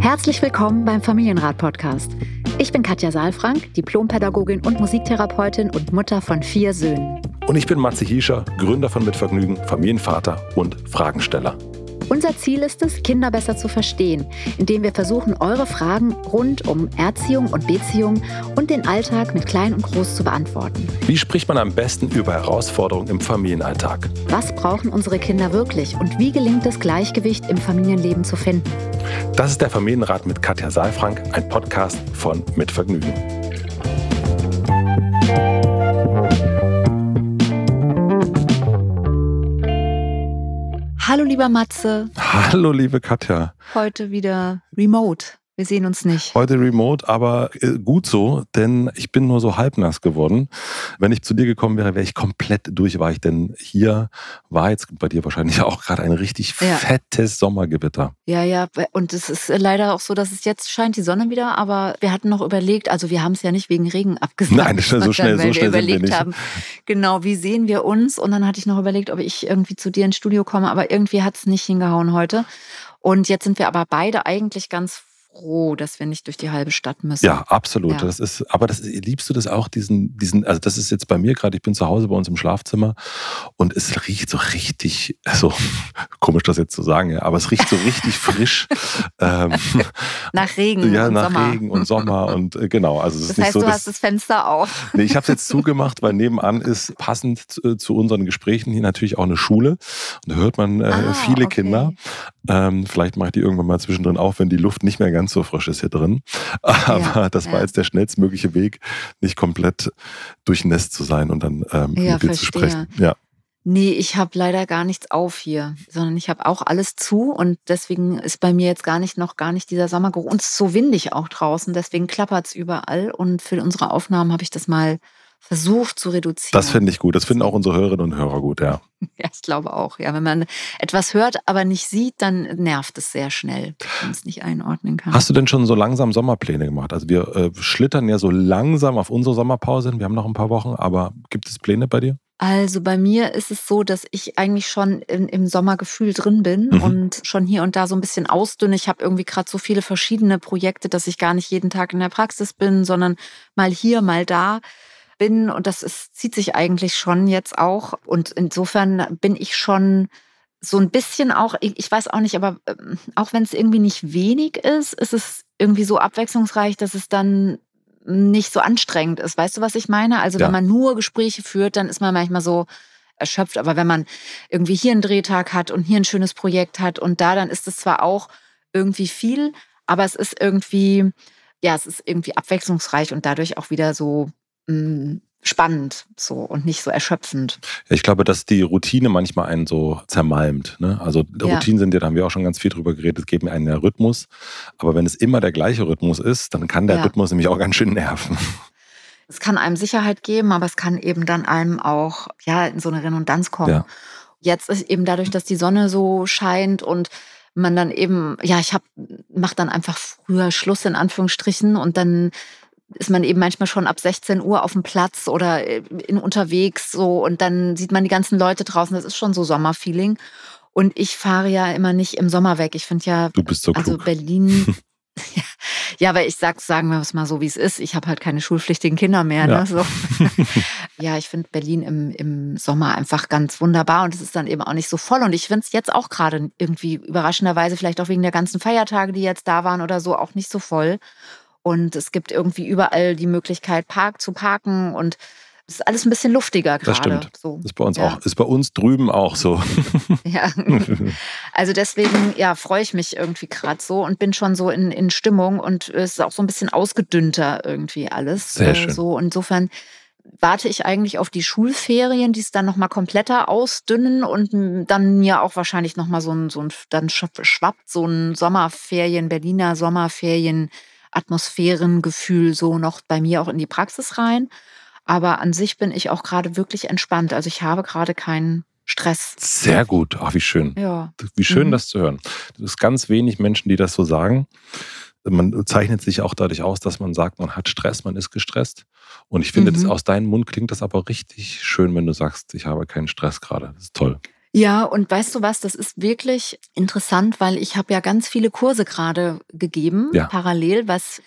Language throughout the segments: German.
Herzlich willkommen beim Familienrat-Podcast. Ich bin Katja Saalfrank, Diplompädagogin und Musiktherapeutin und Mutter von vier Söhnen. Und ich bin Matze Hiescher, Gründer von Mitvergnügen, Familienvater und Fragensteller. Unser Ziel ist es, Kinder besser zu verstehen, indem wir versuchen, eure Fragen rund um Erziehung und Beziehung und den Alltag mit Klein und Groß zu beantworten. Wie spricht man am besten über Herausforderungen im Familienalltag? Was brauchen unsere Kinder wirklich und wie gelingt es, Gleichgewicht im Familienleben zu finden? Das ist der Familienrat mit Katja Saalfrank, ein Podcast von Mitvergnügen. Hallo lieber Matze. Hallo liebe Katja. Heute wieder remote. Wir sehen uns nicht. Heute remote, aber äh, gut so, denn ich bin nur so halbnass geworden. Wenn ich zu dir gekommen wäre, wäre ich komplett durchweich, denn hier war jetzt bei dir wahrscheinlich auch gerade ein richtig ja. fettes Sommergewitter. Ja, ja, und es ist leider auch so, dass es jetzt scheint die Sonne wieder, aber wir hatten noch überlegt, also wir haben es ja nicht wegen Regen abgesagt. Nein, so schnell, so schnell überlegt sind wir haben, genau, wie sehen wir uns? Und dann hatte ich noch überlegt, ob ich irgendwie zu dir ins Studio komme, aber irgendwie hat es nicht hingehauen heute. Und jetzt sind wir aber beide eigentlich ganz froh, dass wir nicht durch die halbe Stadt müssen. Ja, absolut. Ja. Das ist, aber das, liebst du das auch, diesen, diesen, also das ist jetzt bei mir gerade, ich bin zu Hause bei uns im Schlafzimmer und es riecht so richtig, also komisch das jetzt zu sagen, ja, aber es riecht so richtig frisch. ähm, nach Regen ja, und nach Sommer. Regen und Sommer und äh, genau. Also es das ist heißt, nicht so, du hast das Fenster auf. Nee, ich habe es jetzt zugemacht, weil nebenan ist passend zu, zu, unseren Gesprächen hier natürlich auch eine Schule. Und da hört man äh, ah, viele okay. Kinder. Ähm, vielleicht mache ich die irgendwann mal zwischendrin auf, wenn die Luft nicht mehr ganz so frisch ist hier drin. Aber ja, das war ja. jetzt der schnellstmögliche Weg, nicht komplett durchnässt zu sein und dann ähm, ja, mit dir zu sprechen. Ja. Nee, ich habe leider gar nichts auf hier, sondern ich habe auch alles zu und deswegen ist bei mir jetzt gar nicht noch gar nicht dieser Sommergeruch. Und es ist so windig auch draußen, deswegen klappert es überall. Und für unsere Aufnahmen habe ich das mal versucht zu reduzieren. Das finde ich gut. Das finden auch unsere Hörerinnen und Hörer gut, ja. Ja, ich glaube auch. Ja, wenn man etwas hört, aber nicht sieht, dann nervt es sehr schnell, wenn man es nicht einordnen kann. Hast du denn schon so langsam Sommerpläne gemacht? Also wir äh, schlittern ja so langsam auf unsere Sommerpause hin. Wir haben noch ein paar Wochen, aber gibt es Pläne bei dir? Also bei mir ist es so, dass ich eigentlich schon in, im Sommergefühl drin bin mhm. und schon hier und da so ein bisschen ausdünne. Ich habe irgendwie gerade so viele verschiedene Projekte, dass ich gar nicht jeden Tag in der Praxis bin, sondern mal hier, mal da bin und das ist, zieht sich eigentlich schon jetzt auch. Und insofern bin ich schon so ein bisschen auch, ich weiß auch nicht, aber ähm, auch wenn es irgendwie nicht wenig ist, ist es irgendwie so abwechslungsreich, dass es dann nicht so anstrengend ist. Weißt du, was ich meine? Also ja. wenn man nur Gespräche führt, dann ist man manchmal so erschöpft. Aber wenn man irgendwie hier einen Drehtag hat und hier ein schönes Projekt hat und da, dann ist es zwar auch irgendwie viel, aber es ist irgendwie, ja, es ist irgendwie abwechslungsreich und dadurch auch wieder so Mm, spannend so und nicht so erschöpfend. Ich glaube, dass die Routine manchmal einen so zermalmt. Ne? Also ja. Routinen sind ja, da haben wir auch schon ganz viel drüber geredet, geben einen der Rhythmus. Aber wenn es immer der gleiche Rhythmus ist, dann kann der ja. Rhythmus nämlich auch ganz schön nerven. Es kann einem Sicherheit geben, aber es kann eben dann einem auch ja in so eine Redundanz kommen. Ja. Jetzt ist eben dadurch, dass die Sonne so scheint und man dann eben, ja, ich habe, mache dann einfach früher Schluss in Anführungsstrichen und dann ist man eben manchmal schon ab 16 Uhr auf dem Platz oder äh, in unterwegs so und dann sieht man die ganzen Leute draußen. Das ist schon so Sommerfeeling. Und ich fahre ja immer nicht im Sommer weg. Ich finde ja, du bist so also klug. Berlin. ja, aber ich sag, sagen wir es mal so, wie es ist. Ich habe halt keine schulpflichtigen Kinder mehr. Ne? Ja, so. ja ich finde Berlin im, im Sommer einfach ganz wunderbar und es ist dann eben auch nicht so voll. Und ich finde es jetzt auch gerade irgendwie überraschenderweise, vielleicht auch wegen der ganzen Feiertage, die jetzt da waren oder so, auch nicht so voll. Und es gibt irgendwie überall die Möglichkeit, Park zu parken und es ist alles ein bisschen luftiger gerade. Das stimmt. So. Ist bei uns ja. auch. Ist bei uns drüben auch so. ja. Also deswegen, ja, freue ich mich irgendwie gerade so und bin schon so in, in Stimmung und es ist auch so ein bisschen ausgedünnter irgendwie alles. Sehr schön. So insofern warte ich eigentlich auf die Schulferien, die es dann nochmal kompletter ausdünnen und dann ja auch wahrscheinlich nochmal so ein, so ein, dann schwappt so ein Sommerferien, Berliner Sommerferien Atmosphärengefühl so noch bei mir auch in die Praxis rein. Aber an sich bin ich auch gerade wirklich entspannt. Also ich habe gerade keinen Stress. Sehr gut. Ach, wie schön. Ja. Wie schön, mhm. das zu hören. Es ist ganz wenig Menschen, die das so sagen. Man zeichnet sich auch dadurch aus, dass man sagt, man hat Stress, man ist gestresst. Und ich finde, mhm. das aus deinem Mund klingt das aber richtig schön, wenn du sagst, ich habe keinen Stress gerade. Das ist toll. Ja, und weißt du was, das ist wirklich interessant, weil ich habe ja ganz viele Kurse gerade gegeben, ja. parallel, was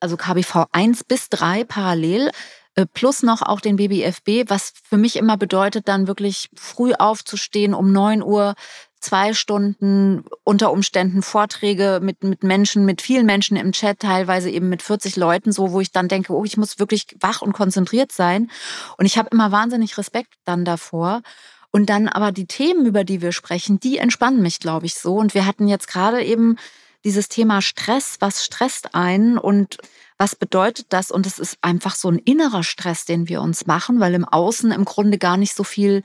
also KBV 1 bis 3 parallel äh, plus noch auch den BBFB, was für mich immer bedeutet, dann wirklich früh aufzustehen, um 9 Uhr zwei Stunden unter Umständen Vorträge mit, mit Menschen, mit vielen Menschen im Chat, teilweise eben mit 40 Leuten, so wo ich dann denke, oh, ich muss wirklich wach und konzentriert sein. Und ich habe immer wahnsinnig Respekt dann davor. Und dann aber die Themen, über die wir sprechen, die entspannen mich, glaube ich, so. Und wir hatten jetzt gerade eben dieses Thema Stress, was stresst einen und was bedeutet das? Und es ist einfach so ein innerer Stress, den wir uns machen, weil im Außen im Grunde gar nicht so viel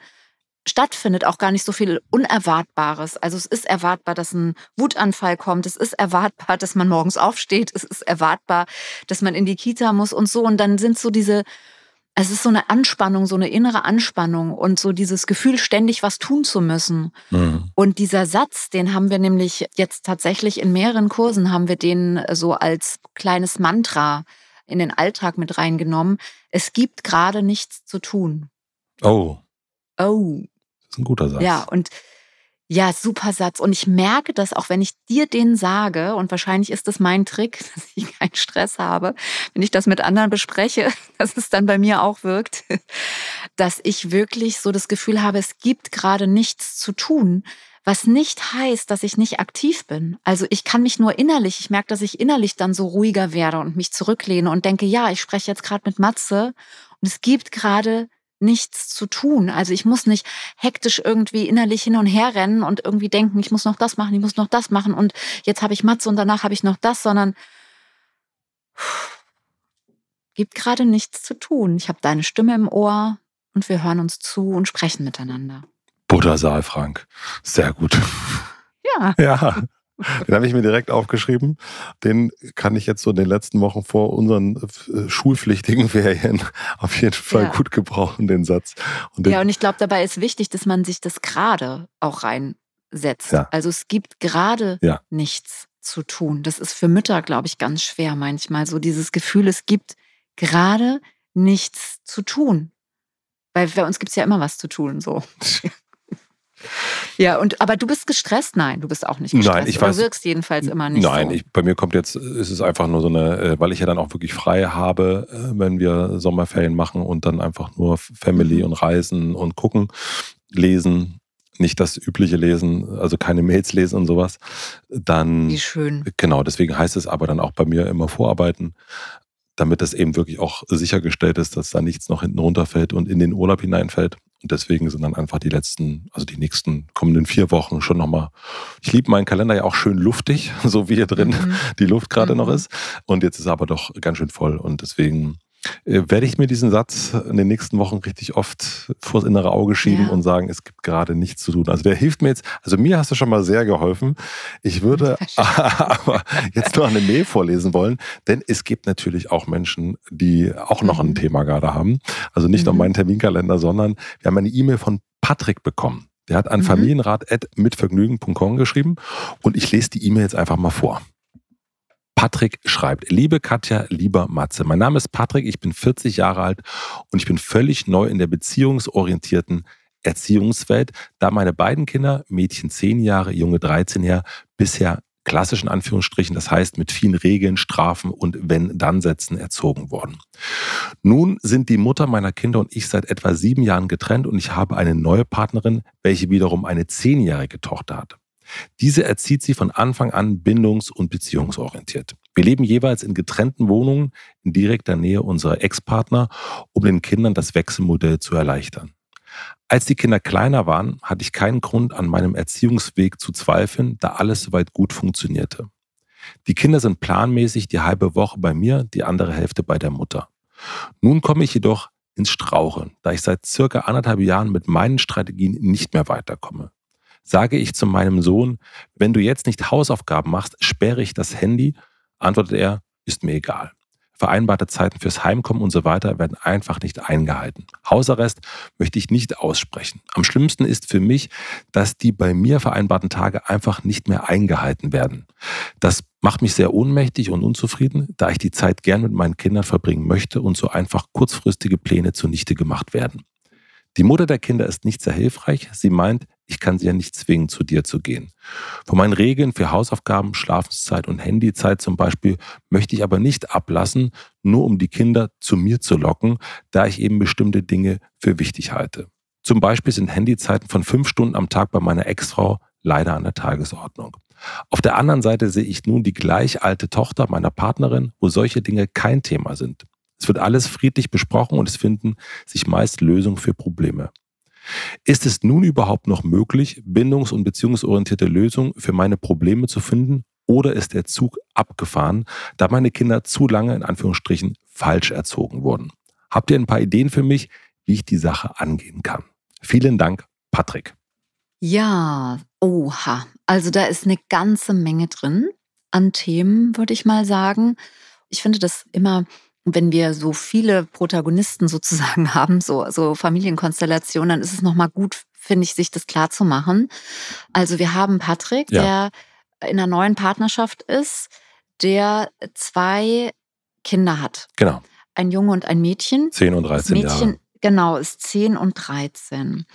stattfindet, auch gar nicht so viel Unerwartbares. Also es ist erwartbar, dass ein Wutanfall kommt. Es ist erwartbar, dass man morgens aufsteht. Es ist erwartbar, dass man in die Kita muss und so. Und dann sind so diese es ist so eine Anspannung, so eine innere Anspannung und so dieses Gefühl, ständig was tun zu müssen. Mhm. Und dieser Satz, den haben wir nämlich jetzt tatsächlich in mehreren Kursen, haben wir den so als kleines Mantra in den Alltag mit reingenommen. Es gibt gerade nichts zu tun. Oh. Oh. Das ist ein guter Satz. Ja, und ja, super Satz. Und ich merke das auch, wenn ich dir den sage, und wahrscheinlich ist das mein Trick, dass ich keinen Stress habe, wenn ich das mit anderen bespreche, dass es dann bei mir auch wirkt, dass ich wirklich so das Gefühl habe, es gibt gerade nichts zu tun, was nicht heißt, dass ich nicht aktiv bin. Also ich kann mich nur innerlich, ich merke, dass ich innerlich dann so ruhiger werde und mich zurücklehne und denke, ja, ich spreche jetzt gerade mit Matze und es gibt gerade nichts zu tun. Also ich muss nicht hektisch irgendwie innerlich hin und her rennen und irgendwie denken, ich muss noch das machen, ich muss noch das machen und jetzt habe ich Matze und danach habe ich noch das, sondern gibt gerade nichts zu tun. Ich habe deine Stimme im Ohr und wir hören uns zu und sprechen miteinander. Buttersaal, Frank. Sehr gut. Ja. Ja. Den habe ich mir direkt aufgeschrieben. Den kann ich jetzt so in den letzten Wochen vor unseren äh, schulpflichtigen Ferien auf jeden Fall ja. gut gebrauchen, den Satz. Und den ja, und ich glaube, dabei ist wichtig, dass man sich das gerade auch reinsetzt. Ja. Also es gibt gerade ja. nichts zu tun. Das ist für Mütter, glaube ich, ganz schwer manchmal. So dieses Gefühl, es gibt gerade nichts zu tun. Weil bei uns gibt es ja immer was zu tun. So. Ja, und aber du bist gestresst? Nein, du bist auch nicht gestresst. Nein, ich weiß, du wirkst jedenfalls immer nicht. Nein, so. ich, bei mir kommt jetzt, ist es einfach nur so eine, äh, weil ich ja dann auch wirklich frei habe, äh, wenn wir Sommerferien machen und dann einfach nur Family mhm. und Reisen und gucken, lesen, nicht das übliche Lesen, also keine Mails lesen und sowas, dann. Wie schön. Genau, deswegen heißt es aber dann auch bei mir immer vorarbeiten, damit das eben wirklich auch sichergestellt ist, dass da nichts noch hinten runterfällt und in den Urlaub hineinfällt. Und deswegen sind dann einfach die letzten, also die nächsten kommenden vier Wochen schon nochmal. Ich liebe meinen Kalender ja auch schön luftig, so wie hier drin mhm. die Luft gerade mhm. noch ist. Und jetzt ist er aber doch ganz schön voll. Und deswegen werde ich mir diesen Satz in den nächsten Wochen richtig oft vors innere Auge schieben ja. und sagen, es gibt gerade nichts zu tun. Also der hilft mir jetzt, also mir hast du schon mal sehr geholfen. Ich würde aber jetzt nur eine Mail vorlesen wollen, denn es gibt natürlich auch Menschen, die auch noch ein mhm. Thema gerade haben. Also nicht mhm. nur meinen Terminkalender, sondern wir haben eine E-Mail von Patrick bekommen. Der hat an mhm. familienrat.mitvergnügen.com geschrieben und ich lese die E-Mail jetzt einfach mal vor. Patrick schreibt, liebe Katja, lieber Matze, mein Name ist Patrick, ich bin 40 Jahre alt und ich bin völlig neu in der beziehungsorientierten Erziehungswelt, da meine beiden Kinder, Mädchen 10 Jahre, Junge 13 Jahre, bisher klassischen Anführungsstrichen, das heißt mit vielen Regeln, Strafen und Wenn-Dann-Sätzen erzogen worden. Nun sind die Mutter meiner Kinder und ich seit etwa sieben Jahren getrennt und ich habe eine neue Partnerin, welche wiederum eine zehnjährige Tochter hat. Diese erzieht sie von Anfang an bindungs- und beziehungsorientiert. Wir leben jeweils in getrennten Wohnungen in direkter Nähe unserer Ex-Partner, um den Kindern das Wechselmodell zu erleichtern. Als die Kinder kleiner waren, hatte ich keinen Grund, an meinem Erziehungsweg zu zweifeln, da alles soweit gut funktionierte. Die Kinder sind planmäßig die halbe Woche bei mir, die andere Hälfte bei der Mutter. Nun komme ich jedoch ins Straucheln, da ich seit circa anderthalb Jahren mit meinen Strategien nicht mehr weiterkomme sage ich zu meinem Sohn, wenn du jetzt nicht Hausaufgaben machst, sperre ich das Handy, antwortet er, ist mir egal. Vereinbarte Zeiten fürs Heimkommen und so weiter werden einfach nicht eingehalten. Hausarrest möchte ich nicht aussprechen. Am schlimmsten ist für mich, dass die bei mir vereinbarten Tage einfach nicht mehr eingehalten werden. Das macht mich sehr ohnmächtig und unzufrieden, da ich die Zeit gern mit meinen Kindern verbringen möchte und so einfach kurzfristige Pläne zunichte gemacht werden. Die Mutter der Kinder ist nicht sehr hilfreich. Sie meint, ich kann sie ja nicht zwingen, zu dir zu gehen. Von meinen Regeln für Hausaufgaben, Schlafenszeit und Handyzeit zum Beispiel möchte ich aber nicht ablassen, nur um die Kinder zu mir zu locken, da ich eben bestimmte Dinge für wichtig halte. Zum Beispiel sind Handyzeiten von fünf Stunden am Tag bei meiner Ex-Frau leider an der Tagesordnung. Auf der anderen Seite sehe ich nun die gleich alte Tochter meiner Partnerin, wo solche Dinge kein Thema sind. Es wird alles friedlich besprochen und es finden sich meist Lösungen für Probleme. Ist es nun überhaupt noch möglich, bindungs- und beziehungsorientierte Lösungen für meine Probleme zu finden oder ist der Zug abgefahren, da meine Kinder zu lange in Anführungsstrichen falsch erzogen wurden? Habt ihr ein paar Ideen für mich, wie ich die Sache angehen kann? Vielen Dank, Patrick. Ja, oha. Also da ist eine ganze Menge drin an Themen, würde ich mal sagen. Ich finde das immer wenn wir so viele Protagonisten sozusagen haben, so, so Familienkonstellationen, dann ist es nochmal gut, finde ich, sich das klar zu machen. Also wir haben Patrick, ja. der in einer neuen Partnerschaft ist, der zwei Kinder hat. Genau. Ein Junge und ein Mädchen. 10 und 13 das Mädchen, Jahre. Genau, ist 10 und 13.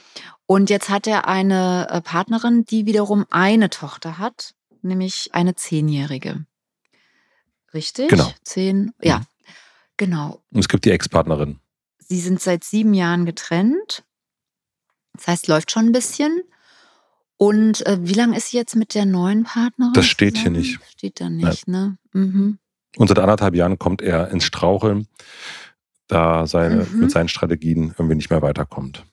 Und jetzt hat er eine äh, Partnerin, die wiederum eine Tochter hat, nämlich eine Zehnjährige. Richtig? Genau. Zehn, ja. Genau. Und es gibt die Ex-Partnerin. Sie sind seit sieben Jahren getrennt. Das heißt, läuft schon ein bisschen. Und äh, wie lange ist sie jetzt mit der neuen Partnerin? Das steht zusammen? hier nicht. Steht da nicht, ja. ne? Mhm. Und seit anderthalb Jahren kommt er ins Straucheln, da seine, mhm. mit seinen Strategien irgendwie nicht mehr weiterkommt.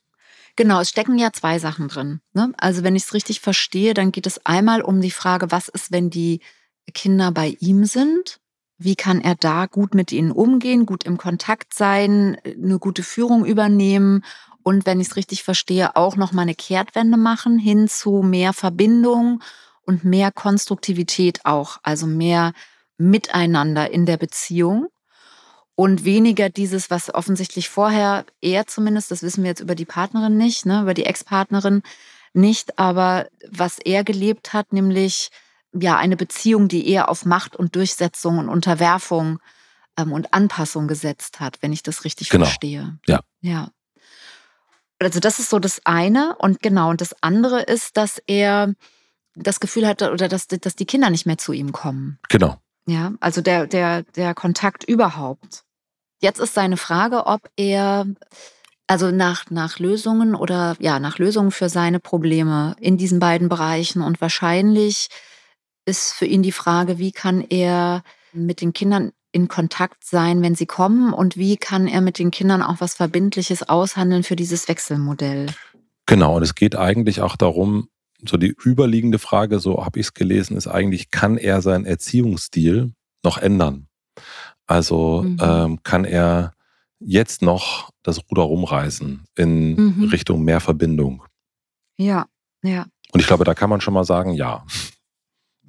Genau, es stecken ja zwei Sachen drin. Ne? Also wenn ich es richtig verstehe, dann geht es einmal um die Frage, was ist, wenn die Kinder bei ihm sind? Wie kann er da gut mit ihnen umgehen, gut im Kontakt sein, eine gute Führung übernehmen und wenn ich es richtig verstehe, auch noch mal eine Kehrtwende machen hin zu mehr Verbindung und mehr Konstruktivität auch, also mehr Miteinander in der Beziehung? Und weniger dieses, was offensichtlich vorher er zumindest, das wissen wir jetzt über die Partnerin nicht, ne, über die Ex-Partnerin nicht, aber was er gelebt hat, nämlich ja eine Beziehung, die eher auf Macht und Durchsetzung und Unterwerfung ähm, und Anpassung gesetzt hat, wenn ich das richtig genau. verstehe. Ja. Ja. Also das ist so das eine und genau und das andere ist, dass er das Gefühl hat oder dass, dass die Kinder nicht mehr zu ihm kommen. Genau. Ja, also der, der, der Kontakt überhaupt. Jetzt ist seine Frage, ob er also nach, nach Lösungen oder ja, nach Lösungen für seine Probleme in diesen beiden Bereichen und wahrscheinlich ist für ihn die Frage, wie kann er mit den Kindern in Kontakt sein, wenn sie kommen und wie kann er mit den Kindern auch was Verbindliches aushandeln für dieses Wechselmodell. Genau, und es geht eigentlich auch darum, so die überliegende Frage, so habe ich es gelesen, ist eigentlich, kann er seinen Erziehungsstil noch ändern? Also mhm. ähm, kann er jetzt noch das Ruder rumreißen in mhm. Richtung mehr Verbindung? Ja, ja. Und ich glaube, da kann man schon mal sagen, ja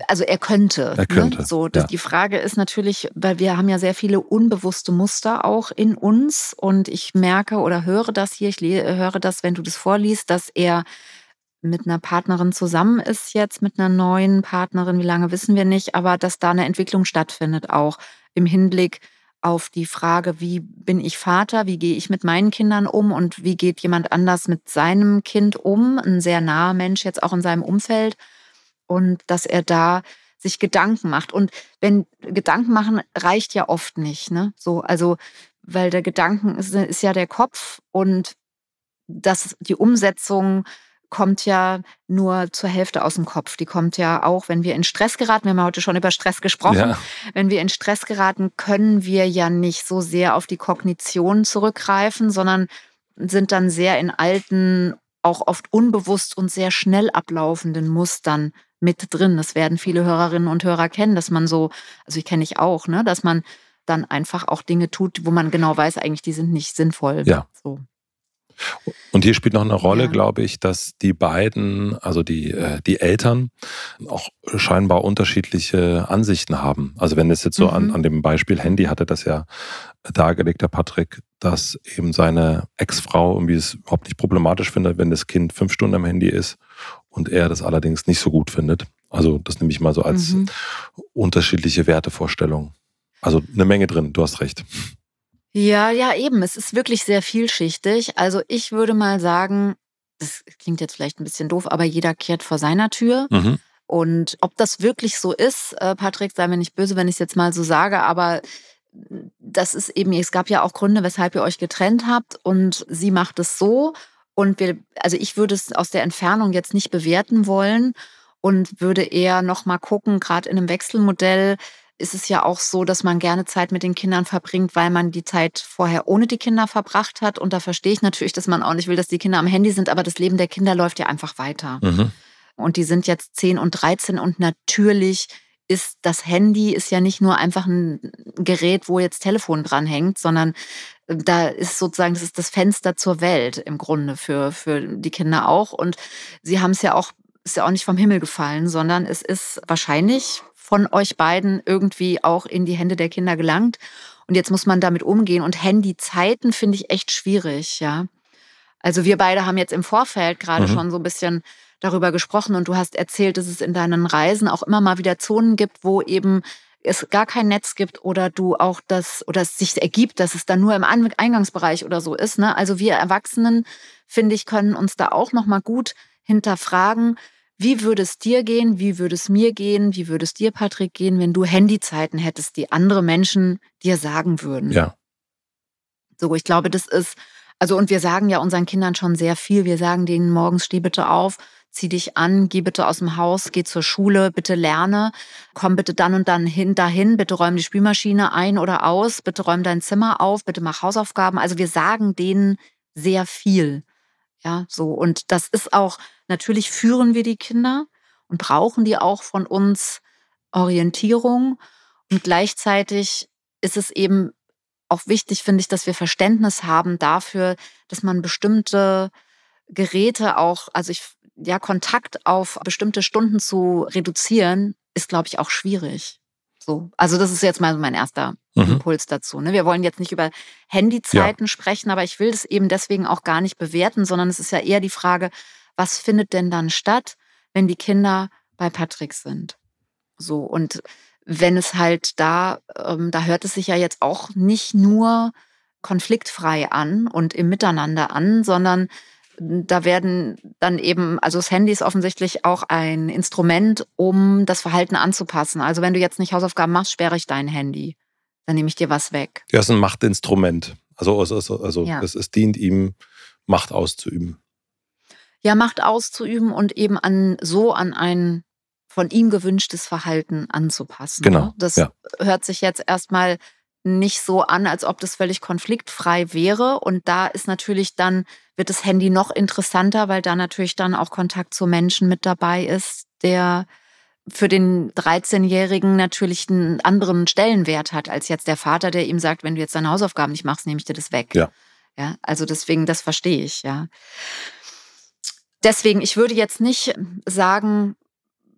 also er könnte. Er könnte. Ne? So, ja. die Frage ist natürlich, weil wir haben ja sehr viele unbewusste Muster auch in uns und ich merke oder höre das hier, ich höre das, wenn du das vorliest, dass er mit einer Partnerin zusammen ist jetzt, mit einer neuen Partnerin, wie lange wissen wir nicht, aber dass da eine Entwicklung stattfindet, auch im Hinblick auf die Frage, wie bin ich Vater, wie gehe ich mit meinen Kindern um und wie geht jemand anders mit seinem Kind um, ein sehr naher Mensch jetzt auch in seinem Umfeld und dass er da sich Gedanken macht. Und wenn Gedanken machen reicht ja oft nicht, ne? So, also, weil der Gedanken ist, ist ja der Kopf und das, die Umsetzung kommt ja nur zur Hälfte aus dem Kopf. Die kommt ja auch, wenn wir in Stress geraten. Wir haben heute schon über Stress gesprochen. Ja. Wenn wir in Stress geraten, können wir ja nicht so sehr auf die Kognition zurückgreifen, sondern sind dann sehr in alten, auch oft unbewusst und sehr schnell ablaufenden Mustern mit drin. Das werden viele Hörerinnen und Hörer kennen, dass man so, also ich kenne ich auch, ne, dass man dann einfach auch Dinge tut, wo man genau weiß, eigentlich die sind nicht sinnvoll. Ja. So. Und hier spielt noch eine Rolle, ja. glaube ich, dass die beiden, also die, äh, die Eltern, auch scheinbar unterschiedliche Ansichten haben. Also wenn es jetzt so mhm. an, an dem Beispiel Handy hatte das ja dargelegt, der Patrick, dass eben seine Ex-Frau irgendwie es überhaupt nicht problematisch findet, wenn das Kind fünf Stunden am Handy ist und er das allerdings nicht so gut findet. Also das nehme ich mal so als mhm. unterschiedliche Wertevorstellung. Also eine Menge drin, du hast recht. Ja, ja, eben. Es ist wirklich sehr vielschichtig. Also ich würde mal sagen, das klingt jetzt vielleicht ein bisschen doof, aber jeder kehrt vor seiner Tür. Mhm. Und ob das wirklich so ist, äh, Patrick, sei mir nicht böse, wenn ich es jetzt mal so sage, aber das ist eben, es gab ja auch Gründe, weshalb ihr euch getrennt habt und sie macht es so. Und wir, also ich würde es aus der Entfernung jetzt nicht bewerten wollen und würde eher nochmal gucken, gerade in einem Wechselmodell ist es ja auch so, dass man gerne Zeit mit den Kindern verbringt, weil man die Zeit vorher ohne die Kinder verbracht hat. Und da verstehe ich natürlich, dass man auch nicht will, dass die Kinder am Handy sind, aber das Leben der Kinder läuft ja einfach weiter. Mhm. Und die sind jetzt 10 und 13 und natürlich ist das Handy ist ja nicht nur einfach ein Gerät, wo jetzt Telefon dranhängt, sondern äh, da ist sozusagen, das ist das Fenster zur Welt im Grunde für, für die Kinder auch. Und sie haben es ja auch, ist ja auch nicht vom Himmel gefallen, sondern es ist wahrscheinlich von euch beiden irgendwie auch in die Hände der Kinder gelangt. Und jetzt muss man damit umgehen. Und Handyzeiten finde ich echt schwierig, ja. Also wir beide haben jetzt im Vorfeld gerade mhm. schon so ein bisschen darüber gesprochen und du hast erzählt, dass es in deinen Reisen auch immer mal wieder Zonen gibt, wo eben es gar kein Netz gibt oder du auch das oder es sich ergibt, dass es dann nur im Eingangsbereich oder so ist. Ne? Also wir Erwachsenen, finde ich, können uns da auch noch mal gut hinterfragen, wie würde es dir gehen, wie würde es mir gehen, wie würde es dir, Patrick, gehen, wenn du Handyzeiten hättest, die andere Menschen dir sagen würden. Ja. So, ich glaube, das ist, also und wir sagen ja unseren Kindern schon sehr viel. Wir sagen denen morgens, steh bitte auf, zieh dich an, geh bitte aus dem Haus, geh zur Schule, bitte lerne, komm bitte dann und dann hin dahin, bitte räum die Spülmaschine ein oder aus, bitte räum dein Zimmer auf, bitte mach Hausaufgaben. Also wir sagen denen sehr viel. Ja, so. Und das ist auch, natürlich führen wir die Kinder und brauchen die auch von uns Orientierung. Und gleichzeitig ist es eben auch wichtig, finde ich, dass wir Verständnis haben dafür, dass man bestimmte Geräte auch, also ich ja, Kontakt auf bestimmte Stunden zu reduzieren, ist, glaube ich, auch schwierig. So. Also, das ist jetzt mal mein erster mhm. Impuls dazu. Ne? Wir wollen jetzt nicht über Handyzeiten ja. sprechen, aber ich will das eben deswegen auch gar nicht bewerten, sondern es ist ja eher die Frage, was findet denn dann statt, wenn die Kinder bei Patrick sind? So. Und wenn es halt da, ähm, da hört es sich ja jetzt auch nicht nur konfliktfrei an und im Miteinander an, sondern da werden dann eben, also das Handy ist offensichtlich auch ein Instrument, um das Verhalten anzupassen. Also wenn du jetzt nicht Hausaufgaben machst, sperre ich dein Handy. Dann nehme ich dir was weg. Ja, es ist ein Machtinstrument. Also, also, also ja. es, es dient ihm, Macht auszuüben. Ja, Macht auszuüben und eben an so an ein von ihm gewünschtes Verhalten anzupassen. Genau. Ne? Das ja. hört sich jetzt erstmal nicht so an, als ob das völlig konfliktfrei wäre. Und da ist natürlich dann, wird das Handy noch interessanter, weil da natürlich dann auch Kontakt zu Menschen mit dabei ist, der für den 13-Jährigen natürlich einen anderen Stellenwert hat als jetzt der Vater, der ihm sagt, wenn du jetzt deine Hausaufgaben nicht machst, nehme ich dir das weg. Ja. Ja, also deswegen, das verstehe ich, ja. Deswegen, ich würde jetzt nicht sagen,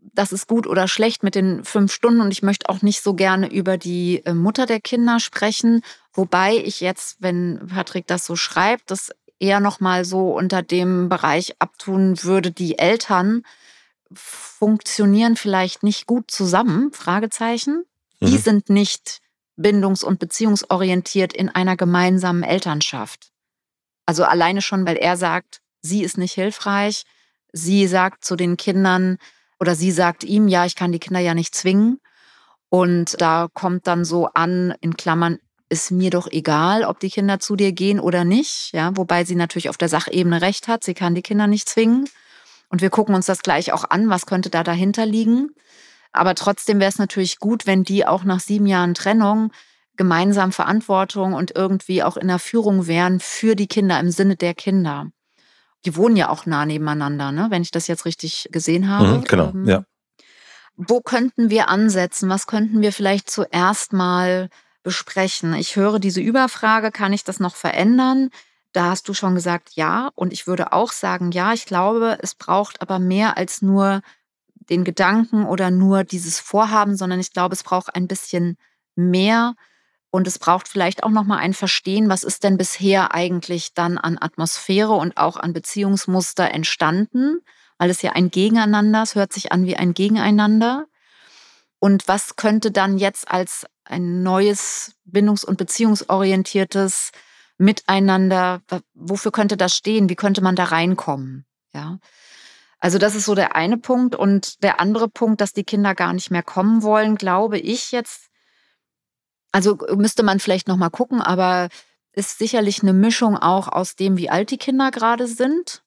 das ist gut oder schlecht mit den fünf Stunden und ich möchte auch nicht so gerne über die äh, Mutter der Kinder sprechen, wobei ich jetzt, wenn Patrick das so schreibt, das eher noch mal so unter dem Bereich abtun würde, die Eltern funktionieren vielleicht nicht gut zusammen, Fragezeichen. Mhm. Die sind nicht bindungs- und beziehungsorientiert in einer gemeinsamen Elternschaft. Also alleine schon, weil er sagt, sie ist nicht hilfreich, sie sagt zu den Kindern, oder sie sagt ihm, ja, ich kann die Kinder ja nicht zwingen. Und da kommt dann so an, in Klammern, ist mir doch egal, ob die Kinder zu dir gehen oder nicht. Ja, wobei sie natürlich auf der Sachebene recht hat. Sie kann die Kinder nicht zwingen. Und wir gucken uns das gleich auch an. Was könnte da dahinter liegen? Aber trotzdem wäre es natürlich gut, wenn die auch nach sieben Jahren Trennung gemeinsam Verantwortung und irgendwie auch in der Führung wären für die Kinder im Sinne der Kinder die wohnen ja auch nah nebeneinander, ne? wenn ich das jetzt richtig gesehen habe. Mhm, genau, ähm, ja. Wo könnten wir ansetzen? Was könnten wir vielleicht zuerst mal besprechen? Ich höre diese Überfrage, kann ich das noch verändern? Da hast du schon gesagt, ja. Und ich würde auch sagen, ja, ich glaube, es braucht aber mehr als nur den Gedanken oder nur dieses Vorhaben, sondern ich glaube, es braucht ein bisschen mehr und es braucht vielleicht auch nochmal ein Verstehen, was ist denn bisher eigentlich dann an Atmosphäre und auch an Beziehungsmuster entstanden, weil es ja ein Gegeneinander, es hört sich an wie ein Gegeneinander. Und was könnte dann jetzt als ein neues bindungs- und beziehungsorientiertes Miteinander, wofür könnte das stehen? Wie könnte man da reinkommen? Ja. Also das ist so der eine Punkt. Und der andere Punkt, dass die Kinder gar nicht mehr kommen wollen, glaube ich jetzt. Also müsste man vielleicht noch mal gucken, aber ist sicherlich eine Mischung auch aus dem, wie alt die Kinder gerade sind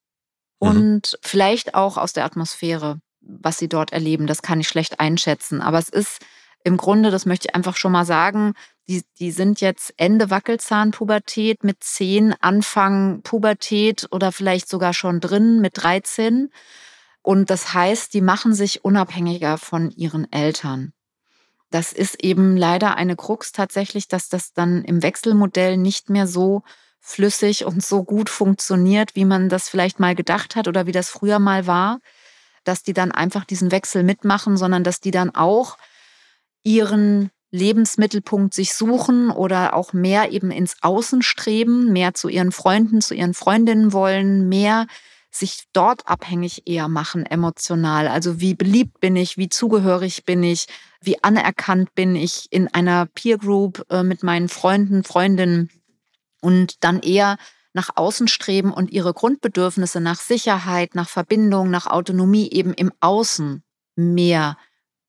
mhm. und vielleicht auch aus der Atmosphäre, was sie dort erleben. Das kann ich schlecht einschätzen. Aber es ist im Grunde, das möchte ich einfach schon mal sagen, die, die sind jetzt Ende Wackelzahnpubertät mit 10, Anfang Pubertät oder vielleicht sogar schon drin mit 13. Und das heißt, die machen sich unabhängiger von ihren Eltern. Das ist eben leider eine Krux tatsächlich, dass das dann im Wechselmodell nicht mehr so flüssig und so gut funktioniert, wie man das vielleicht mal gedacht hat oder wie das früher mal war, dass die dann einfach diesen Wechsel mitmachen, sondern dass die dann auch ihren Lebensmittelpunkt sich suchen oder auch mehr eben ins Außen streben, mehr zu ihren Freunden, zu ihren Freundinnen wollen, mehr sich dort abhängig eher machen emotional. Also wie beliebt bin ich, wie zugehörig bin ich, wie anerkannt bin ich in einer Peer Group äh, mit meinen Freunden, Freundinnen und dann eher nach außen streben und ihre Grundbedürfnisse nach Sicherheit, nach Verbindung, nach Autonomie eben im Außen mehr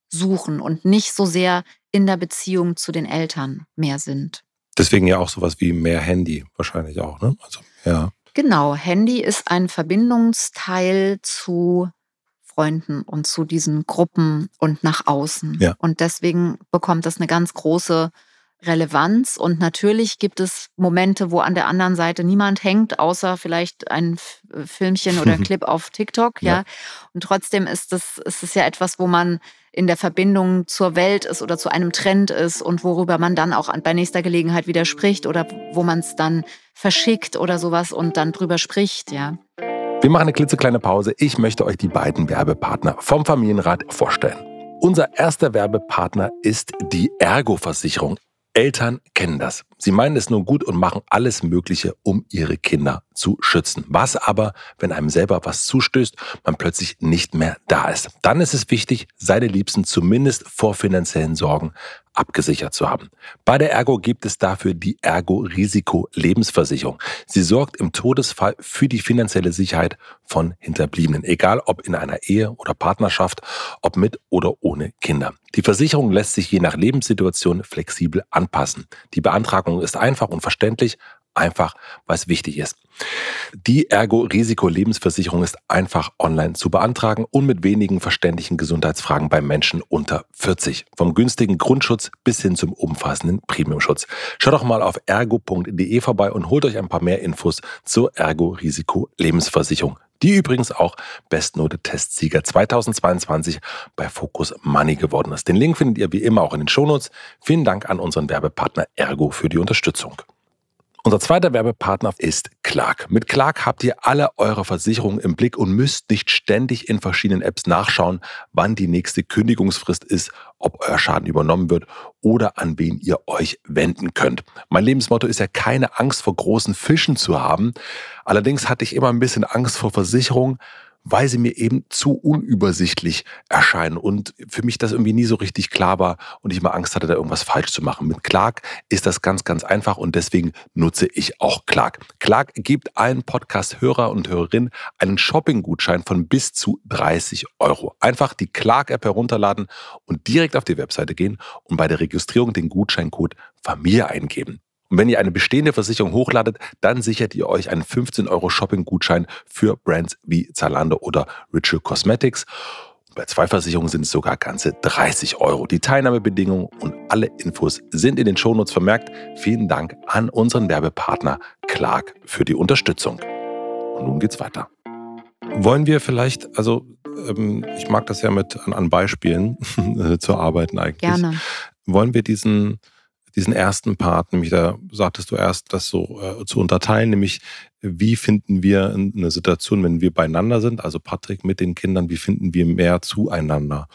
suchen und nicht so sehr in der Beziehung zu den Eltern mehr sind. Deswegen ja auch sowas wie mehr Handy wahrscheinlich auch, ne? Also, ja. Genau, Handy ist ein Verbindungsteil zu Freunden und zu diesen Gruppen und nach außen. Ja. Und deswegen bekommt das eine ganz große Relevanz. Und natürlich gibt es Momente, wo an der anderen Seite niemand hängt, außer vielleicht ein Filmchen oder Clip auf TikTok. Ja. ja. Und trotzdem ist es, ist es ja etwas, wo man in der Verbindung zur Welt ist oder zu einem Trend ist und worüber man dann auch bei nächster Gelegenheit wieder spricht oder wo man es dann verschickt oder sowas und dann drüber spricht, ja. Wir machen eine klitzekleine Pause. Ich möchte euch die beiden Werbepartner vom Familienrat vorstellen. Unser erster Werbepartner ist die Ergo-Versicherung. Eltern kennen das. Sie meinen es nur gut und machen alles Mögliche, um ihre Kinder zu schützen. Was aber, wenn einem selber was zustößt, man plötzlich nicht mehr da ist? Dann ist es wichtig, seine Liebsten zumindest vor finanziellen Sorgen abgesichert zu haben. Bei der Ergo gibt es dafür die Ergo Risiko Lebensversicherung. Sie sorgt im Todesfall für die finanzielle Sicherheit von Hinterbliebenen, egal ob in einer Ehe oder Partnerschaft, ob mit oder ohne Kinder. Die Versicherung lässt sich je nach Lebenssituation flexibel anpassen. Die Beantragung ist einfach und verständlich, einfach, es wichtig ist. Die Ergo-Risiko-Lebensversicherung ist einfach online zu beantragen und mit wenigen verständlichen Gesundheitsfragen bei Menschen unter 40. Vom günstigen Grundschutz bis hin zum umfassenden Premiumschutz. Schaut doch mal auf ergo.de vorbei und holt euch ein paar mehr Infos zur Ergo-Risiko-Lebensversicherung die übrigens auch Bestnote-Testsieger 2022 bei Focus Money geworden ist. Den Link findet ihr wie immer auch in den Shownotes. Vielen Dank an unseren Werbepartner Ergo für die Unterstützung. Unser zweiter Werbepartner ist Clark. Mit Clark habt ihr alle eure Versicherungen im Blick und müsst nicht ständig in verschiedenen Apps nachschauen, wann die nächste Kündigungsfrist ist, ob euer Schaden übernommen wird oder an wen ihr euch wenden könnt. Mein Lebensmotto ist ja keine Angst vor großen Fischen zu haben. Allerdings hatte ich immer ein bisschen Angst vor Versicherungen, weil sie mir eben zu unübersichtlich erscheinen und für mich das irgendwie nie so richtig klar war und ich immer Angst hatte, da irgendwas falsch zu machen. Mit Clark ist das ganz, ganz einfach und deswegen nutze ich auch Clark. Clark gibt allen Podcast-Hörer und Hörerinnen einen Shopping-Gutschein von bis zu 30 Euro. Einfach die Clark-App herunterladen und direkt auf die Webseite gehen und bei der Registrierung den Gutscheincode Familie eingeben. Und wenn ihr eine bestehende Versicherung hochladet, dann sichert ihr euch einen 15 Euro Shopping-Gutschein für Brands wie Zalando oder Ritual Cosmetics. Bei zwei Versicherungen sind es sogar ganze 30 Euro. Die Teilnahmebedingungen und alle Infos sind in den Shownotes vermerkt. Vielen Dank an unseren Werbepartner Clark für die Unterstützung. Und nun geht's weiter. Wollen wir vielleicht, also ähm, ich mag das ja mit an, an Beispielen zu arbeiten eigentlich. Gerne. Wollen wir diesen diesen ersten Part, nämlich da sagtest du erst, das so äh, zu unterteilen, nämlich wie finden wir eine Situation, wenn wir beieinander sind, also Patrick mit den Kindern, wie finden wir mehr zueinander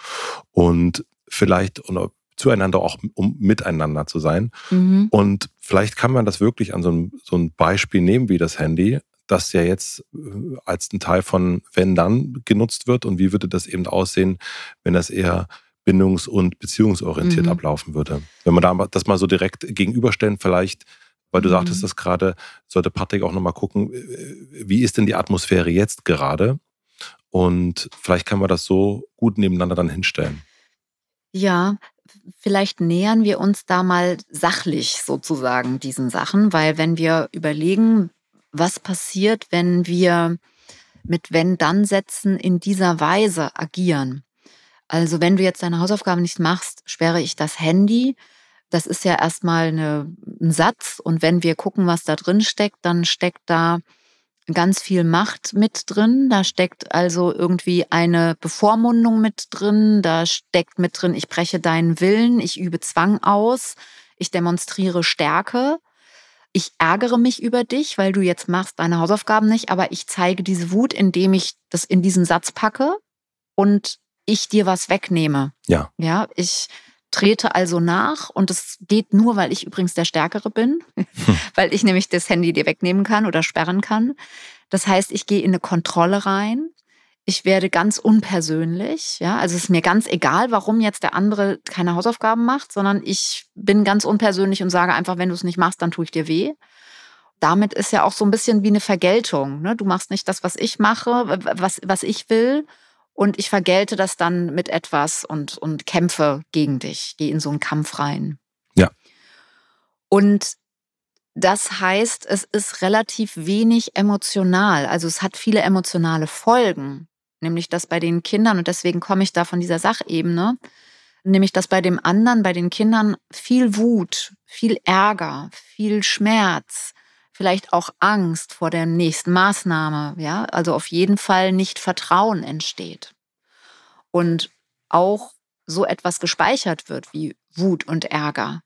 und vielleicht oder zueinander auch, um miteinander zu sein. Mhm. Und vielleicht kann man das wirklich an so ein, so ein Beispiel nehmen wie das Handy, das ja jetzt äh, als ein Teil von wenn dann genutzt wird und wie würde das eben aussehen, wenn das eher bindungs- und beziehungsorientiert mhm. ablaufen würde. Wenn man da das mal so direkt gegenüberstellen, vielleicht, weil du mhm. sagtest das gerade, sollte Patrick auch nochmal gucken, äh, wie ist denn die Atmosphäre jetzt gerade? Und vielleicht können wir das so gut nebeneinander dann hinstellen. Ja, vielleicht nähern wir uns da mal sachlich sozusagen diesen Sachen, weil wenn wir überlegen, was passiert, wenn wir mit Wenn-Dann-Sätzen in dieser Weise agieren. Also wenn du jetzt deine Hausaufgaben nicht machst, sperre ich das Handy. Das ist ja erstmal eine, ein Satz. Und wenn wir gucken, was da drin steckt, dann steckt da ganz viel Macht mit drin. Da steckt also irgendwie eine Bevormundung mit drin. Da steckt mit drin, ich breche deinen Willen, ich übe Zwang aus, ich demonstriere Stärke. Ich ärgere mich über dich, weil du jetzt machst deine Hausaufgaben nicht, aber ich zeige diese Wut, indem ich das in diesen Satz packe und ich dir was wegnehme. Ja. Ja, ich trete also nach und es geht nur, weil ich übrigens der Stärkere bin, hm. weil ich nämlich das Handy dir wegnehmen kann oder sperren kann. Das heißt, ich gehe in eine Kontrolle rein. Ich werde ganz unpersönlich, ja, also es ist mir ganz egal, warum jetzt der andere keine Hausaufgaben macht, sondern ich bin ganz unpersönlich und sage einfach, wenn du es nicht machst, dann tue ich dir weh. Damit ist ja auch so ein bisschen wie eine Vergeltung. Ne? Du machst nicht das, was ich mache, was, was ich will, und ich vergelte das dann mit etwas und, und kämpfe gegen dich, gehe in so einen Kampf rein. Ja. Und das heißt, es ist relativ wenig emotional. Also es hat viele emotionale Folgen. Nämlich dass bei den Kindern, und deswegen komme ich da von dieser Sachebene, nämlich dass bei dem anderen, bei den Kindern viel Wut, viel Ärger, viel Schmerz, vielleicht auch Angst vor der nächsten Maßnahme, ja, also auf jeden Fall nicht Vertrauen entsteht. Und auch so etwas gespeichert wird wie Wut und Ärger.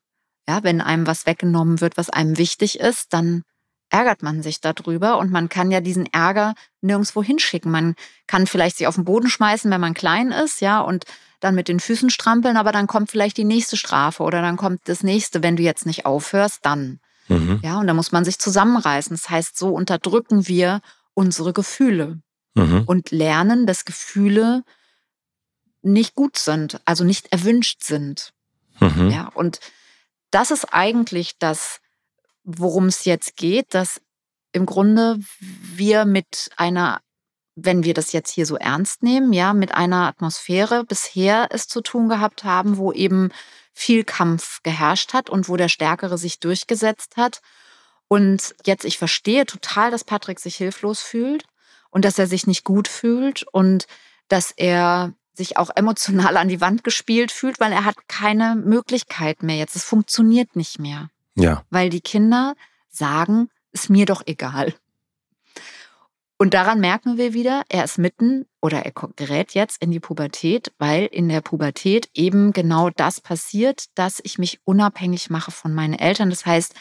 Ja, wenn einem was weggenommen wird, was einem wichtig ist, dann ärgert man sich darüber und man kann ja diesen Ärger nirgendwo hinschicken. Man kann vielleicht sich auf den Boden schmeißen, wenn man klein ist, ja, und dann mit den Füßen strampeln, aber dann kommt vielleicht die nächste Strafe oder dann kommt das nächste, wenn du jetzt nicht aufhörst, dann. Mhm. Ja, und da muss man sich zusammenreißen. Das heißt, so unterdrücken wir unsere Gefühle mhm. und lernen, dass Gefühle nicht gut sind, also nicht erwünscht sind. Mhm. Ja, und das ist eigentlich das, worum es jetzt geht, dass im Grunde wir mit einer, wenn wir das jetzt hier so ernst nehmen, ja, mit einer Atmosphäre bisher es zu tun gehabt haben, wo eben viel Kampf geherrscht hat und wo der Stärkere sich durchgesetzt hat. Und jetzt, ich verstehe total, dass Patrick sich hilflos fühlt und dass er sich nicht gut fühlt und dass er sich auch emotional an die Wand gespielt fühlt, weil er hat keine Möglichkeit mehr jetzt. Es funktioniert nicht mehr. Ja. Weil die Kinder sagen, ist mir doch egal. Und daran merken wir wieder, er ist mitten oder er gerät jetzt in die Pubertät, weil in der Pubertät eben genau das passiert, dass ich mich unabhängig mache von meinen Eltern. Das heißt,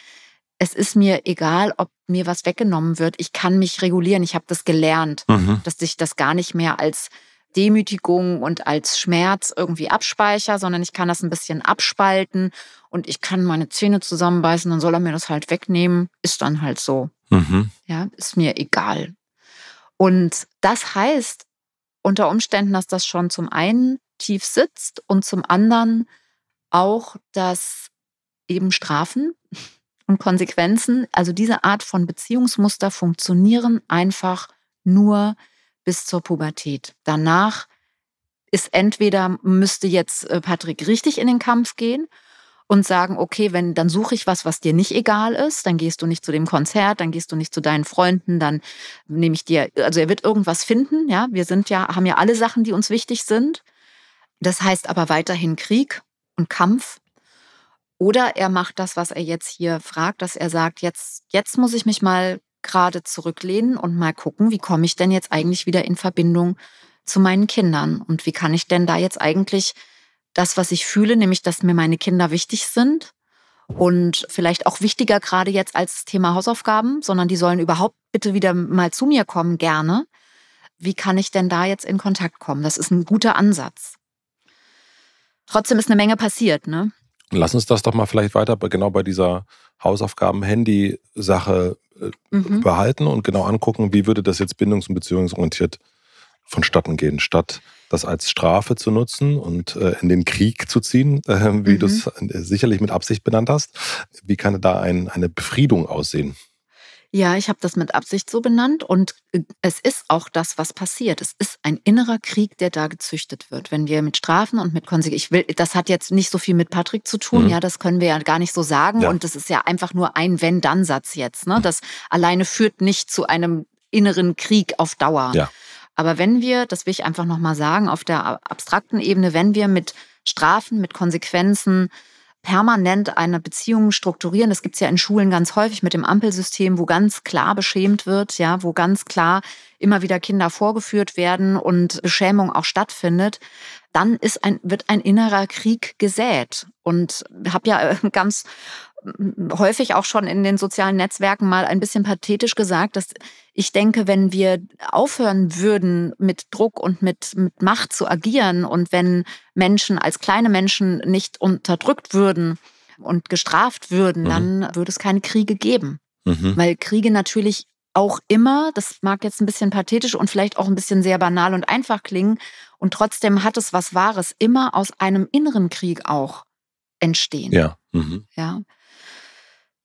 es ist mir egal, ob mir was weggenommen wird. Ich kann mich regulieren. Ich habe das gelernt, mhm. dass ich das gar nicht mehr als Demütigung und als Schmerz irgendwie abspeichere, sondern ich kann das ein bisschen abspalten und ich kann meine Zähne zusammenbeißen, dann soll er mir das halt wegnehmen. Ist dann halt so. Mhm. Ja, ist mir egal. Und das heißt unter Umständen, dass das schon zum einen tief sitzt und zum anderen auch, dass eben Strafen und Konsequenzen, also diese Art von Beziehungsmuster funktionieren einfach nur bis zur Pubertät. Danach ist entweder müsste jetzt äh, Patrick richtig in den Kampf gehen und sagen, okay, wenn, dann suche ich was, was dir nicht egal ist, dann gehst du nicht zu dem Konzert, dann gehst du nicht zu deinen Freunden, dann nehme ich dir, also er wird irgendwas finden, ja, wir sind ja, haben ja alle Sachen, die uns wichtig sind. Das heißt aber weiterhin Krieg und Kampf. Oder er macht das, was er jetzt hier fragt, dass er sagt, jetzt, jetzt muss ich mich mal gerade zurücklehnen und mal gucken, wie komme ich denn jetzt eigentlich wieder in Verbindung zu meinen Kindern und wie kann ich denn da jetzt eigentlich das, was ich fühle, nämlich dass mir meine Kinder wichtig sind und vielleicht auch wichtiger gerade jetzt als das Thema Hausaufgaben, sondern die sollen überhaupt bitte wieder mal zu mir kommen, gerne. Wie kann ich denn da jetzt in Kontakt kommen? Das ist ein guter Ansatz. Trotzdem ist eine Menge passiert, ne? Lass uns das doch mal vielleicht weiter genau bei dieser Hausaufgaben-Handy-Sache äh, mhm. behalten und genau angucken, wie würde das jetzt bindungs- und beziehungsorientiert vonstatten gehen, statt das als Strafe zu nutzen und äh, in den Krieg zu ziehen, äh, wie mhm. du es äh, sicherlich mit Absicht benannt hast. Wie kann da ein, eine Befriedung aussehen? Ja, ich habe das mit Absicht so benannt und äh, es ist auch das, was passiert. Es ist ein innerer Krieg, der da gezüchtet wird. Wenn wir mit Strafen und mit Konsequenzen, ich will, das hat jetzt nicht so viel mit Patrick zu tun, mhm. ja, das können wir ja gar nicht so sagen ja. und das ist ja einfach nur ein Wenn-Dann-Satz jetzt. Ne? Das alleine führt nicht zu einem inneren Krieg auf Dauer. Ja. Aber wenn wir, das will ich einfach nochmal sagen, auf der abstrakten Ebene, wenn wir mit Strafen, mit Konsequenzen permanent eine Beziehung strukturieren. Das gibt es ja in Schulen ganz häufig mit dem Ampelsystem, wo ganz klar beschämt wird, ja, wo ganz klar immer wieder Kinder vorgeführt werden und Beschämung auch stattfindet. Dann ist ein, wird ein innerer Krieg gesät. Und habe ja äh, ganz häufig auch schon in den sozialen Netzwerken mal ein bisschen pathetisch gesagt, dass ich denke, wenn wir aufhören würden, mit Druck und mit, mit Macht zu agieren und wenn Menschen als kleine Menschen nicht unterdrückt würden und gestraft würden, mhm. dann würde es keine Kriege geben. Mhm. Weil Kriege natürlich auch immer, das mag jetzt ein bisschen pathetisch und vielleicht auch ein bisschen sehr banal und einfach klingen, und trotzdem hat es was Wahres, immer aus einem inneren Krieg auch entstehen. Ja. Mhm. Ja.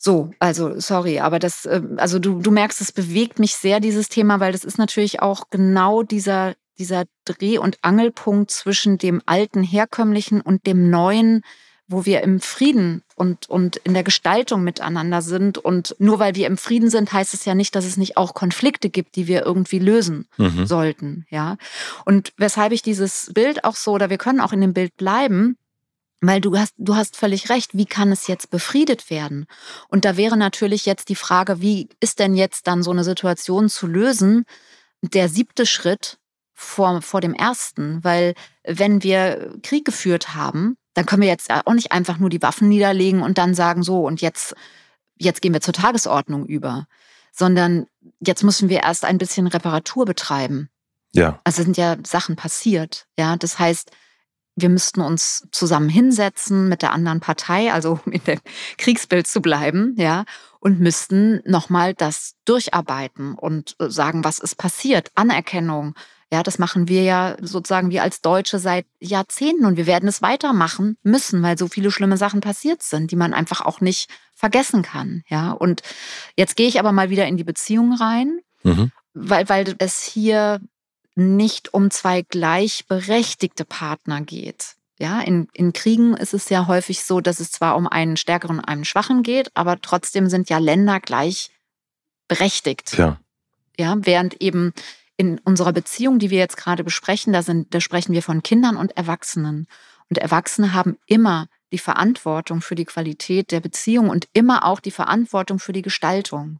So, also sorry, aber das, ähm, also du, du merkst, es bewegt mich sehr, dieses Thema, weil das ist natürlich auch genau dieser, dieser Dreh- und Angelpunkt zwischen dem alten, herkömmlichen und dem neuen, wo wir im Frieden und, und in der Gestaltung miteinander sind. Und nur weil wir im Frieden sind, heißt es ja nicht, dass es nicht auch Konflikte gibt, die wir irgendwie lösen mhm. sollten. Ja. Und weshalb ich dieses Bild auch so, oder wir können auch in dem Bild bleiben, weil du hast, du hast völlig recht, wie kann es jetzt befriedet werden? Und da wäre natürlich jetzt die Frage, wie ist denn jetzt dann so eine Situation zu lösen? Der siebte Schritt vor, vor dem ersten, weil wenn wir Krieg geführt haben, dann können wir jetzt auch nicht einfach nur die Waffen niederlegen und dann sagen, so, und jetzt, jetzt gehen wir zur Tagesordnung über, sondern jetzt müssen wir erst ein bisschen Reparatur betreiben. Ja. Also sind ja Sachen passiert. Ja, das heißt, wir müssten uns zusammen hinsetzen mit der anderen Partei, also in dem Kriegsbild zu bleiben, ja, und müssten nochmal das durcharbeiten und äh, sagen, was ist passiert, Anerkennung. Ja, das machen wir ja sozusagen wir als Deutsche seit Jahrzehnten und wir werden es weitermachen müssen, weil so viele schlimme Sachen passiert sind, die man einfach auch nicht vergessen kann. Ja, und jetzt gehe ich aber mal wieder in die Beziehung rein, mhm. weil, weil es hier nicht um zwei gleichberechtigte Partner geht. Ja, in, in Kriegen ist es ja häufig so, dass es zwar um einen stärkeren und einen schwachen geht, aber trotzdem sind ja Länder gleich berechtigt. Ja. Ja, während eben in unserer Beziehung, die wir jetzt gerade besprechen, da, sind, da sprechen wir von Kindern und Erwachsenen. Und Erwachsene haben immer die Verantwortung für die Qualität der Beziehung und immer auch die Verantwortung für die Gestaltung,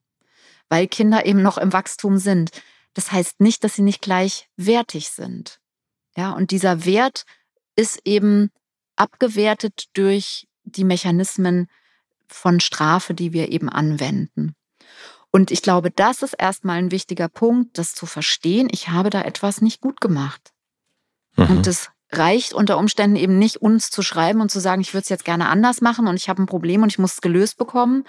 weil Kinder eben noch im Wachstum sind. Das heißt nicht, dass sie nicht gleichwertig sind. Ja, und dieser Wert ist eben abgewertet durch die Mechanismen von Strafe, die wir eben anwenden. Und ich glaube, das ist erstmal ein wichtiger Punkt, das zu verstehen. Ich habe da etwas nicht gut gemacht. Mhm. Und das reicht unter Umständen eben nicht, uns zu schreiben und zu sagen, ich würde es jetzt gerne anders machen und ich habe ein Problem und ich muss es gelöst bekommen,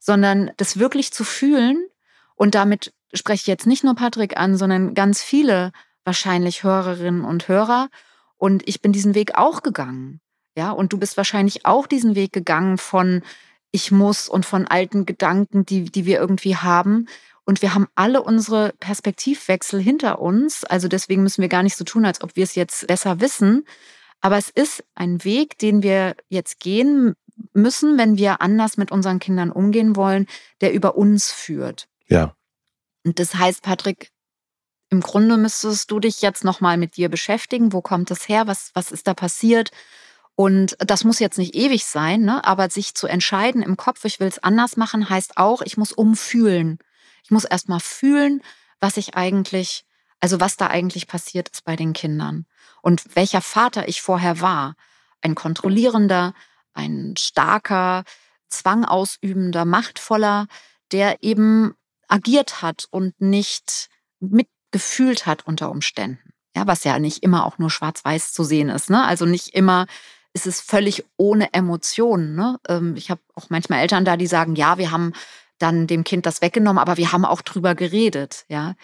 sondern das wirklich zu fühlen und damit spreche ich jetzt nicht nur Patrick an, sondern ganz viele wahrscheinlich Hörerinnen und Hörer. Und ich bin diesen Weg auch gegangen. Ja, und du bist wahrscheinlich auch diesen Weg gegangen von ich muss und von alten Gedanken, die, die wir irgendwie haben. Und wir haben alle unsere Perspektivwechsel hinter uns. Also deswegen müssen wir gar nicht so tun, als ob wir es jetzt besser wissen. Aber es ist ein Weg, den wir jetzt gehen müssen, wenn wir anders mit unseren Kindern umgehen wollen, der über uns führt. Ja. Und das heißt, Patrick, im Grunde müsstest du dich jetzt nochmal mit dir beschäftigen. Wo kommt das her? Was, was ist da passiert? Und das muss jetzt nicht ewig sein, ne? aber sich zu entscheiden im Kopf, ich will es anders machen, heißt auch, ich muss umfühlen. Ich muss erstmal fühlen, was ich eigentlich, also was da eigentlich passiert ist bei den Kindern und welcher Vater ich vorher war. Ein kontrollierender, ein starker, zwangausübender, machtvoller, der eben agiert hat und nicht mitgefühlt hat unter Umständen. Ja, was ja nicht immer auch nur schwarz-weiß zu sehen ist. Ne? Also nicht immer ist es völlig ohne Emotionen. Ne? Ähm, ich habe auch manchmal Eltern da, die sagen, ja, wir haben dann dem Kind das weggenommen, aber wir haben auch drüber geredet. Ja,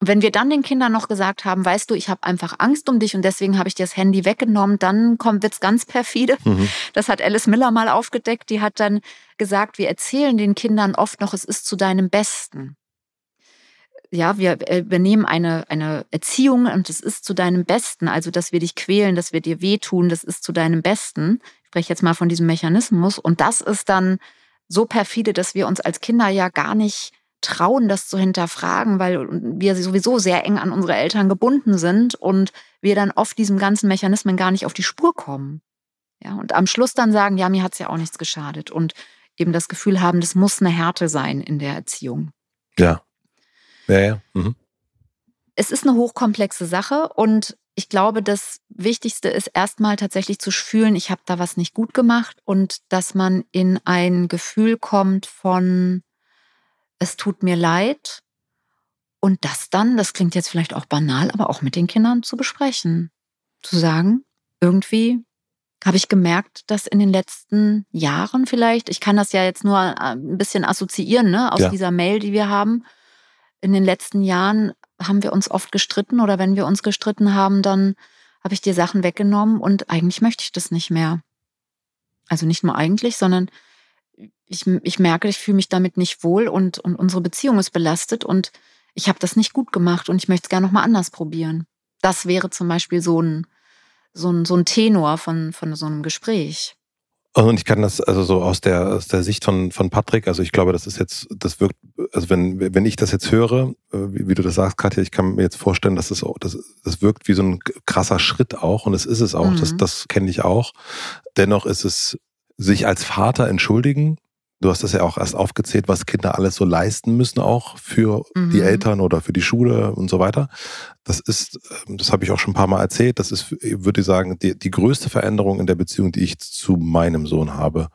wenn wir dann den Kindern noch gesagt haben, weißt du, ich habe einfach Angst um dich und deswegen habe ich dir das Handy weggenommen, dann kommt wird's ganz perfide. Mhm. Das hat Alice Miller mal aufgedeckt. Die hat dann gesagt, wir erzählen den Kindern oft noch, es ist zu deinem Besten. Ja, wir übernehmen eine, eine Erziehung und es ist zu deinem Besten. Also, dass wir dich quälen, dass wir dir wehtun, das ist zu deinem Besten. Ich spreche jetzt mal von diesem Mechanismus. Und das ist dann so perfide, dass wir uns als Kinder ja gar nicht trauen, das zu hinterfragen, weil wir sowieso sehr eng an unsere Eltern gebunden sind und wir dann oft diesem ganzen Mechanismen gar nicht auf die Spur kommen. Ja, und am Schluss dann sagen, ja, mir hat es ja auch nichts geschadet und eben das Gefühl haben, das muss eine Härte sein in der Erziehung. Ja. Ja, ja. Mhm. Es ist eine hochkomplexe Sache und ich glaube, das Wichtigste ist erstmal tatsächlich zu fühlen, ich habe da was nicht gut gemacht und dass man in ein Gefühl kommt von, es tut mir leid. Und das dann, das klingt jetzt vielleicht auch banal, aber auch mit den Kindern zu besprechen. Zu sagen, irgendwie habe ich gemerkt, dass in den letzten Jahren vielleicht, ich kann das ja jetzt nur äh, ein bisschen assoziieren, ne, aus ja. dieser Mail, die wir haben. In den letzten Jahren haben wir uns oft gestritten oder wenn wir uns gestritten haben, dann habe ich dir Sachen weggenommen und eigentlich möchte ich das nicht mehr. Also nicht nur eigentlich, sondern ich, ich merke, ich fühle mich damit nicht wohl und, und unsere Beziehung ist belastet und ich habe das nicht gut gemacht und ich möchte es gerne nochmal anders probieren. Das wäre zum Beispiel so ein, so ein, so ein Tenor von, von so einem Gespräch. Und ich kann das also so aus der, aus der Sicht von, von Patrick, also ich glaube, das ist jetzt, das wirkt, also wenn, wenn ich das jetzt höre, äh, wie, wie du das sagst, Katja, ich kann mir jetzt vorstellen, dass es, das, das wirkt wie so ein krasser Schritt auch und es ist es auch, mhm. das, das kenne ich auch. Dennoch ist es sich als Vater entschuldigen, Du hast das ja auch erst aufgezählt, was Kinder alles so leisten müssen, auch für mhm. die Eltern oder für die Schule und so weiter. Das ist, ähm, das habe ich auch schon ein paar Mal erzählt, das ist, würde ich sagen, die, die größte Veränderung in der Beziehung, die ich zu meinem Sohn habe.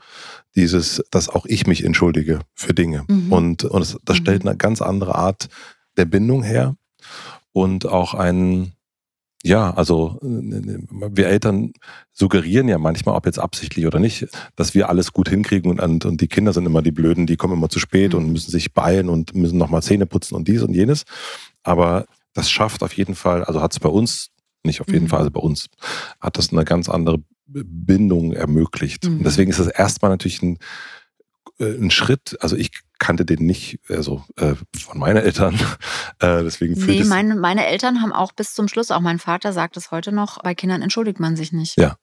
Dieses, dass auch ich mich entschuldige für Dinge. Mhm. Und, und das, das stellt mhm. eine ganz andere Art der Bindung her und auch ein, ja, also wir Eltern suggerieren ja manchmal, ob jetzt absichtlich oder nicht, dass wir alles gut hinkriegen und, und die Kinder sind immer die Blöden, die kommen immer zu spät mhm. und müssen sich beeilen und müssen nochmal Zähne putzen und dies und jenes. Aber das schafft auf jeden Fall, also hat es bei uns, nicht auf jeden mhm. Fall, also bei uns, hat das eine ganz andere Bindung ermöglicht. Mhm. Und deswegen ist das erstmal natürlich ein, äh, ein Schritt, also ich kannte den nicht, also äh, von meinen Eltern. Äh, deswegen nee, meine, meine Eltern haben auch bis zum Schluss, auch mein Vater sagt es heute noch, bei Kindern entschuldigt man sich nicht. Ja.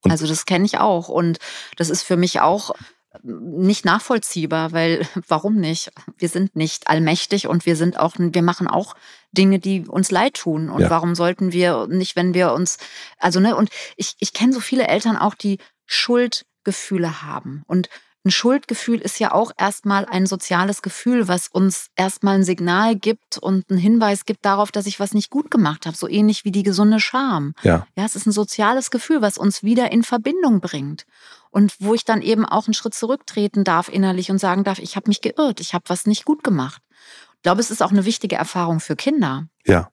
Und also das kenne ich auch. Und das ist für mich auch nicht nachvollziehbar, weil warum nicht? Wir sind nicht allmächtig und wir sind auch, wir machen auch Dinge, die uns leid tun. Und ja. warum sollten wir nicht, wenn wir uns, also ne, und ich, ich kenne so viele Eltern auch, die Schuldgefühle haben. Und ein Schuldgefühl ist ja auch erstmal ein soziales Gefühl, was uns erstmal ein Signal gibt und einen Hinweis gibt darauf, dass ich was nicht gut gemacht habe, so ähnlich wie die gesunde Scham. Ja. Ja, es ist ein soziales Gefühl, was uns wieder in Verbindung bringt und wo ich dann eben auch einen Schritt zurücktreten darf innerlich und sagen darf, ich habe mich geirrt, ich habe was nicht gut gemacht. Ich glaube, es ist auch eine wichtige Erfahrung für Kinder. Ja.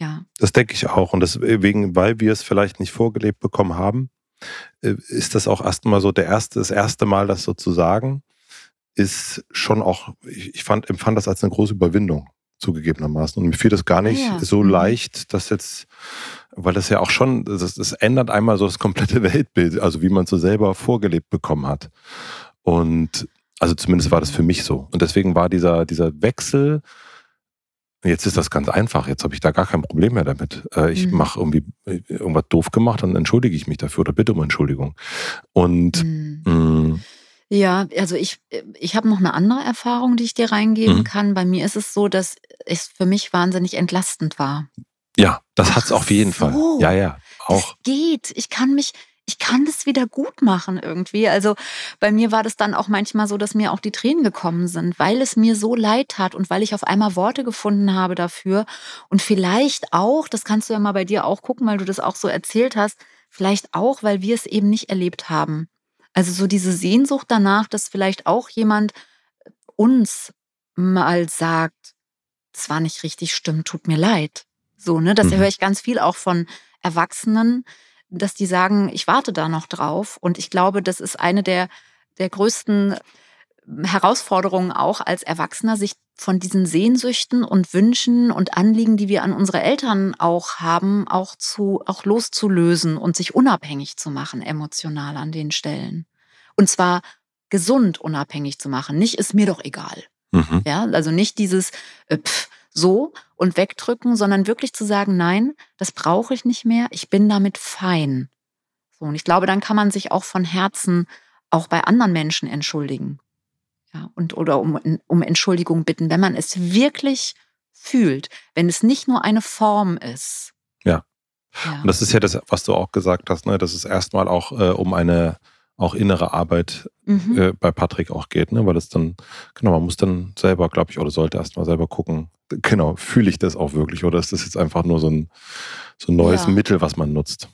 Ja. Das denke ich auch und deswegen, weil wir es vielleicht nicht vorgelebt bekommen haben, äh, ist das auch erstmal so der erste, das erste Mal, das sozusagen, ist schon auch, ich fand, empfand das als eine große Überwindung zugegebenermaßen. Und mir fiel das gar nicht ja. so mhm. leicht, dass jetzt, weil das ja auch schon, das, das ändert einmal so das komplette Weltbild, also wie man es so selber vorgelebt bekommen hat. Und also zumindest war das für mich so. Und deswegen war dieser, dieser Wechsel Jetzt ist das ganz einfach. Jetzt habe ich da gar kein Problem mehr damit. Äh, ich mhm. mache irgendwie äh, irgendwas doof gemacht, dann entschuldige ich mich dafür oder bitte um Entschuldigung. Und mhm. Mm, ja, also ich, ich habe noch eine andere Erfahrung, die ich dir reingeben mhm. kann. Bei mir ist es so, dass es für mich wahnsinnig entlastend war. Ja, das hat es auf jeden so. Fall. Ja, ja, auch. Es geht. Ich kann mich, ich kann das wieder gut machen irgendwie. Also bei mir war das dann auch manchmal so, dass mir auch die Tränen gekommen sind, weil es mir so leid tat und weil ich auf einmal Worte gefunden habe dafür. Und vielleicht auch, das kannst du ja mal bei dir auch gucken, weil du das auch so erzählt hast, vielleicht auch, weil wir es eben nicht erlebt haben. Also so diese Sehnsucht danach, dass vielleicht auch jemand uns mal sagt, das war nicht richtig, stimmt, tut mir leid. So, ne? Das mhm. höre ich ganz viel auch von Erwachsenen, dass die sagen, ich warte da noch drauf. Und ich glaube, das ist eine der, der größten Herausforderungen auch als Erwachsener, sich von diesen Sehnsüchten und Wünschen und Anliegen, die wir an unsere Eltern auch haben, auch zu, auch loszulösen und sich unabhängig zu machen, emotional an den Stellen. Und zwar gesund unabhängig zu machen. Nicht ist mir doch egal. Mhm. Ja, also nicht dieses äh, pff, so und wegdrücken, sondern wirklich zu sagen, nein, das brauche ich nicht mehr. Ich bin damit fein. So, und ich glaube, dann kann man sich auch von Herzen auch bei anderen Menschen entschuldigen. Ja, und oder um, um Entschuldigung bitten, wenn man es wirklich fühlt, wenn es nicht nur eine Form ist. Ja. ja. Und das ist ja das, was du auch gesagt hast, ne, dass es erstmal auch äh, um eine auch innere Arbeit mhm. äh, bei Patrick auch geht, ne? weil es dann, genau, man muss dann selber, glaube ich, oder sollte erstmal selber gucken, genau, fühle ich das auch wirklich oder ist das jetzt einfach nur so ein, so ein neues ja. Mittel, was man nutzt?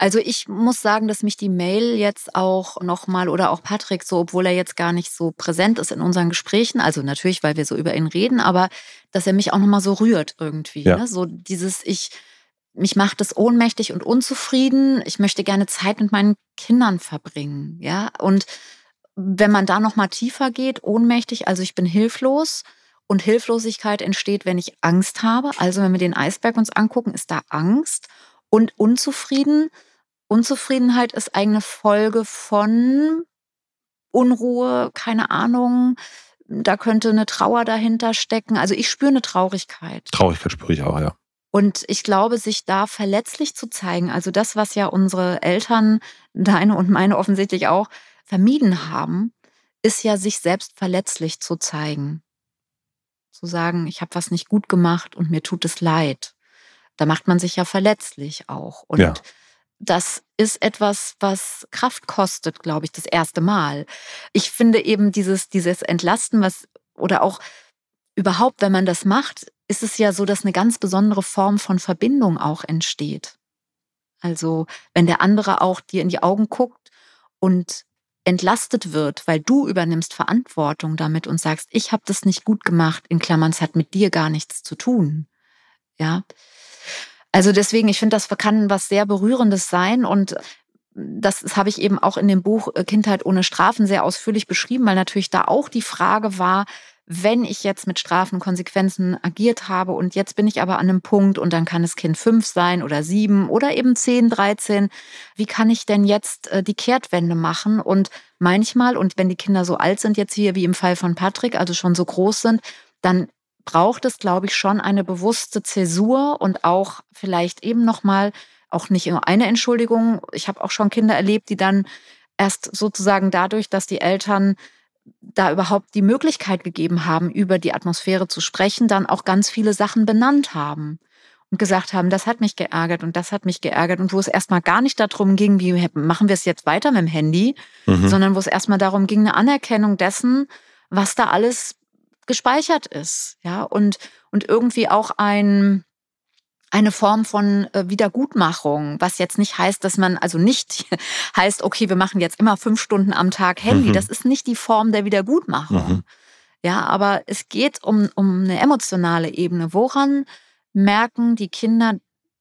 Also ich muss sagen, dass mich die Mail jetzt auch nochmal oder auch Patrick so, obwohl er jetzt gar nicht so präsent ist in unseren Gesprächen, also natürlich, weil wir so über ihn reden, aber dass er mich auch nochmal so rührt irgendwie. Ja. Ne? So dieses, ich, mich macht es ohnmächtig und unzufrieden. Ich möchte gerne Zeit mit meinen Kindern verbringen, ja. Und wenn man da noch mal tiefer geht, ohnmächtig, also ich bin hilflos und Hilflosigkeit entsteht, wenn ich Angst habe. Also wenn wir den Eisberg uns angucken, ist da Angst und unzufrieden. Unzufriedenheit ist eine Folge von Unruhe, keine Ahnung. Da könnte eine Trauer dahinter stecken. Also ich spüre eine Traurigkeit. Traurigkeit spüre ich auch, ja. Und ich glaube, sich da verletzlich zu zeigen, also das, was ja unsere Eltern, deine und meine offensichtlich auch, vermieden haben, ist ja, sich selbst verletzlich zu zeigen. Zu sagen, ich habe was nicht gut gemacht und mir tut es leid. Da macht man sich ja verletzlich auch. Und ja. das ist etwas, was Kraft kostet, glaube ich, das erste Mal. Ich finde eben dieses, dieses Entlasten, was oder auch überhaupt, wenn man das macht, ist es ja so, dass eine ganz besondere Form von Verbindung auch entsteht. Also wenn der andere auch dir in die Augen guckt und entlastet wird, weil du übernimmst Verantwortung damit und sagst, ich habe das nicht gut gemacht, in Klammern, es hat mit dir gar nichts zu tun. Ja. Also deswegen, ich finde, das kann was sehr Berührendes sein und das, das habe ich eben auch in dem Buch äh, Kindheit ohne Strafen sehr ausführlich beschrieben, weil natürlich da auch die Frage war, wenn ich jetzt mit Strafen Konsequenzen agiert habe und jetzt bin ich aber an einem Punkt und dann kann das Kind fünf sein oder sieben oder eben zehn, dreizehn, wie kann ich denn jetzt äh, die Kehrtwende machen? Und manchmal, und wenn die Kinder so alt sind jetzt hier wie im Fall von Patrick, also schon so groß sind, dann braucht es, glaube ich, schon eine bewusste Zäsur und auch vielleicht eben nochmal, auch nicht nur eine Entschuldigung. Ich habe auch schon Kinder erlebt, die dann erst sozusagen dadurch, dass die Eltern da überhaupt die Möglichkeit gegeben haben, über die Atmosphäre zu sprechen, dann auch ganz viele Sachen benannt haben und gesagt haben, das hat mich geärgert und das hat mich geärgert und wo es erstmal gar nicht darum ging, wie machen wir es jetzt weiter mit dem Handy, mhm. sondern wo es erstmal darum ging, eine Anerkennung dessen, was da alles gespeichert ist, ja, und, und irgendwie auch ein, eine Form von äh, Wiedergutmachung, was jetzt nicht heißt, dass man also nicht heißt, okay, wir machen jetzt immer fünf Stunden am Tag Handy. Mhm. Das ist nicht die Form der Wiedergutmachung. Mhm. Ja, aber es geht um, um eine emotionale Ebene. Woran merken die Kinder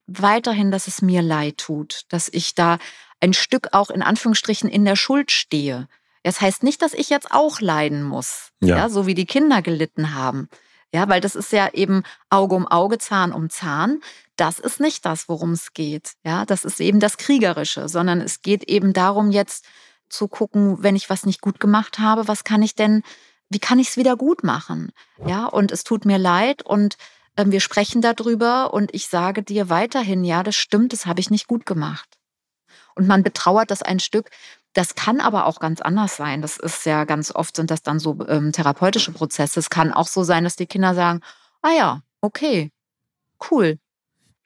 weiterhin, dass es mir leid tut, dass ich da ein Stück auch in Anführungsstrichen in der Schuld stehe? Das heißt nicht, dass ich jetzt auch leiden muss, ja. ja so wie die Kinder gelitten haben. Ja, weil das ist ja eben Auge um Auge, Zahn um Zahn. Das ist nicht das, worum es geht. Ja, das ist eben das Kriegerische, sondern es geht eben darum, jetzt zu gucken, wenn ich was nicht gut gemacht habe, was kann ich denn, wie kann ich es wieder gut machen? Ja, und es tut mir leid und äh, wir sprechen darüber und ich sage dir weiterhin, ja, das stimmt, das habe ich nicht gut gemacht. Und man betrauert das ein Stück, das kann aber auch ganz anders sein. Das ist ja ganz oft sind das dann so ähm, therapeutische Prozesse. Es kann auch so sein, dass die Kinder sagen, ah ja, okay, cool.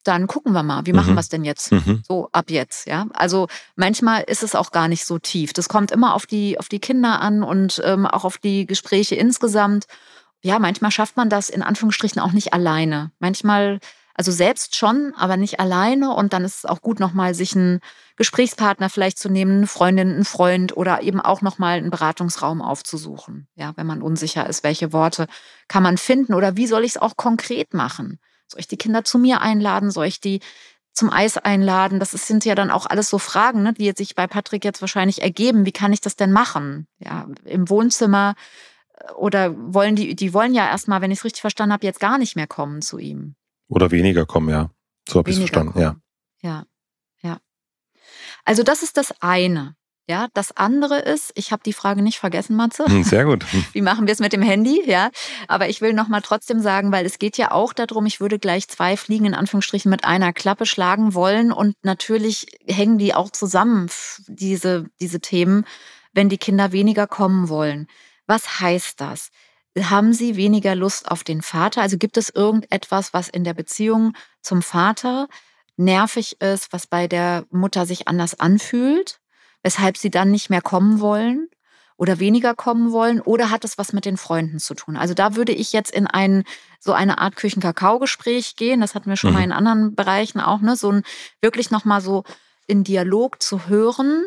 Dann gucken wir mal, wie machen mhm. wir es denn jetzt? Mhm. So ab jetzt, ja. Also manchmal ist es auch gar nicht so tief. Das kommt immer auf die, auf die Kinder an und ähm, auch auf die Gespräche insgesamt. Ja, manchmal schafft man das in Anführungsstrichen auch nicht alleine. Manchmal also selbst schon, aber nicht alleine. Und dann ist es auch gut, nochmal sich einen Gesprächspartner vielleicht zu nehmen, eine Freundin, einen Freund oder eben auch nochmal einen Beratungsraum aufzusuchen. Ja, wenn man unsicher ist, welche Worte kann man finden oder wie soll ich es auch konkret machen? Soll ich die Kinder zu mir einladen? Soll ich die zum Eis einladen? Das sind ja dann auch alles so Fragen, ne, die sich bei Patrick jetzt wahrscheinlich ergeben. Wie kann ich das denn machen? Ja, im Wohnzimmer oder wollen die, die wollen ja erstmal, wenn ich es richtig verstanden habe, jetzt gar nicht mehr kommen zu ihm. Oder weniger kommen, ja. So habe ich es verstanden, kommen. ja. Ja, ja. Also das ist das eine. Ja, das andere ist, ich habe die Frage nicht vergessen, Matze. Hm, sehr gut. Wie machen wir es mit dem Handy? Ja, aber ich will noch mal trotzdem sagen, weil es geht ja auch darum, ich würde gleich zwei Fliegen in Anführungsstrichen mit einer Klappe schlagen wollen und natürlich hängen die auch zusammen, diese, diese Themen, wenn die Kinder weniger kommen wollen. Was heißt das? Haben sie weniger Lust auf den Vater? Also gibt es irgendetwas, was in der Beziehung zum Vater nervig ist, was bei der Mutter sich anders anfühlt? weshalb sie dann nicht mehr kommen wollen oder weniger kommen wollen oder hat es was mit den Freunden zu tun? Also da würde ich jetzt in ein so eine Art Küchenkakao-Gespräch gehen. Das hatten wir schon mhm. mal in anderen Bereichen auch, ne? So ein wirklich nochmal so in Dialog zu hören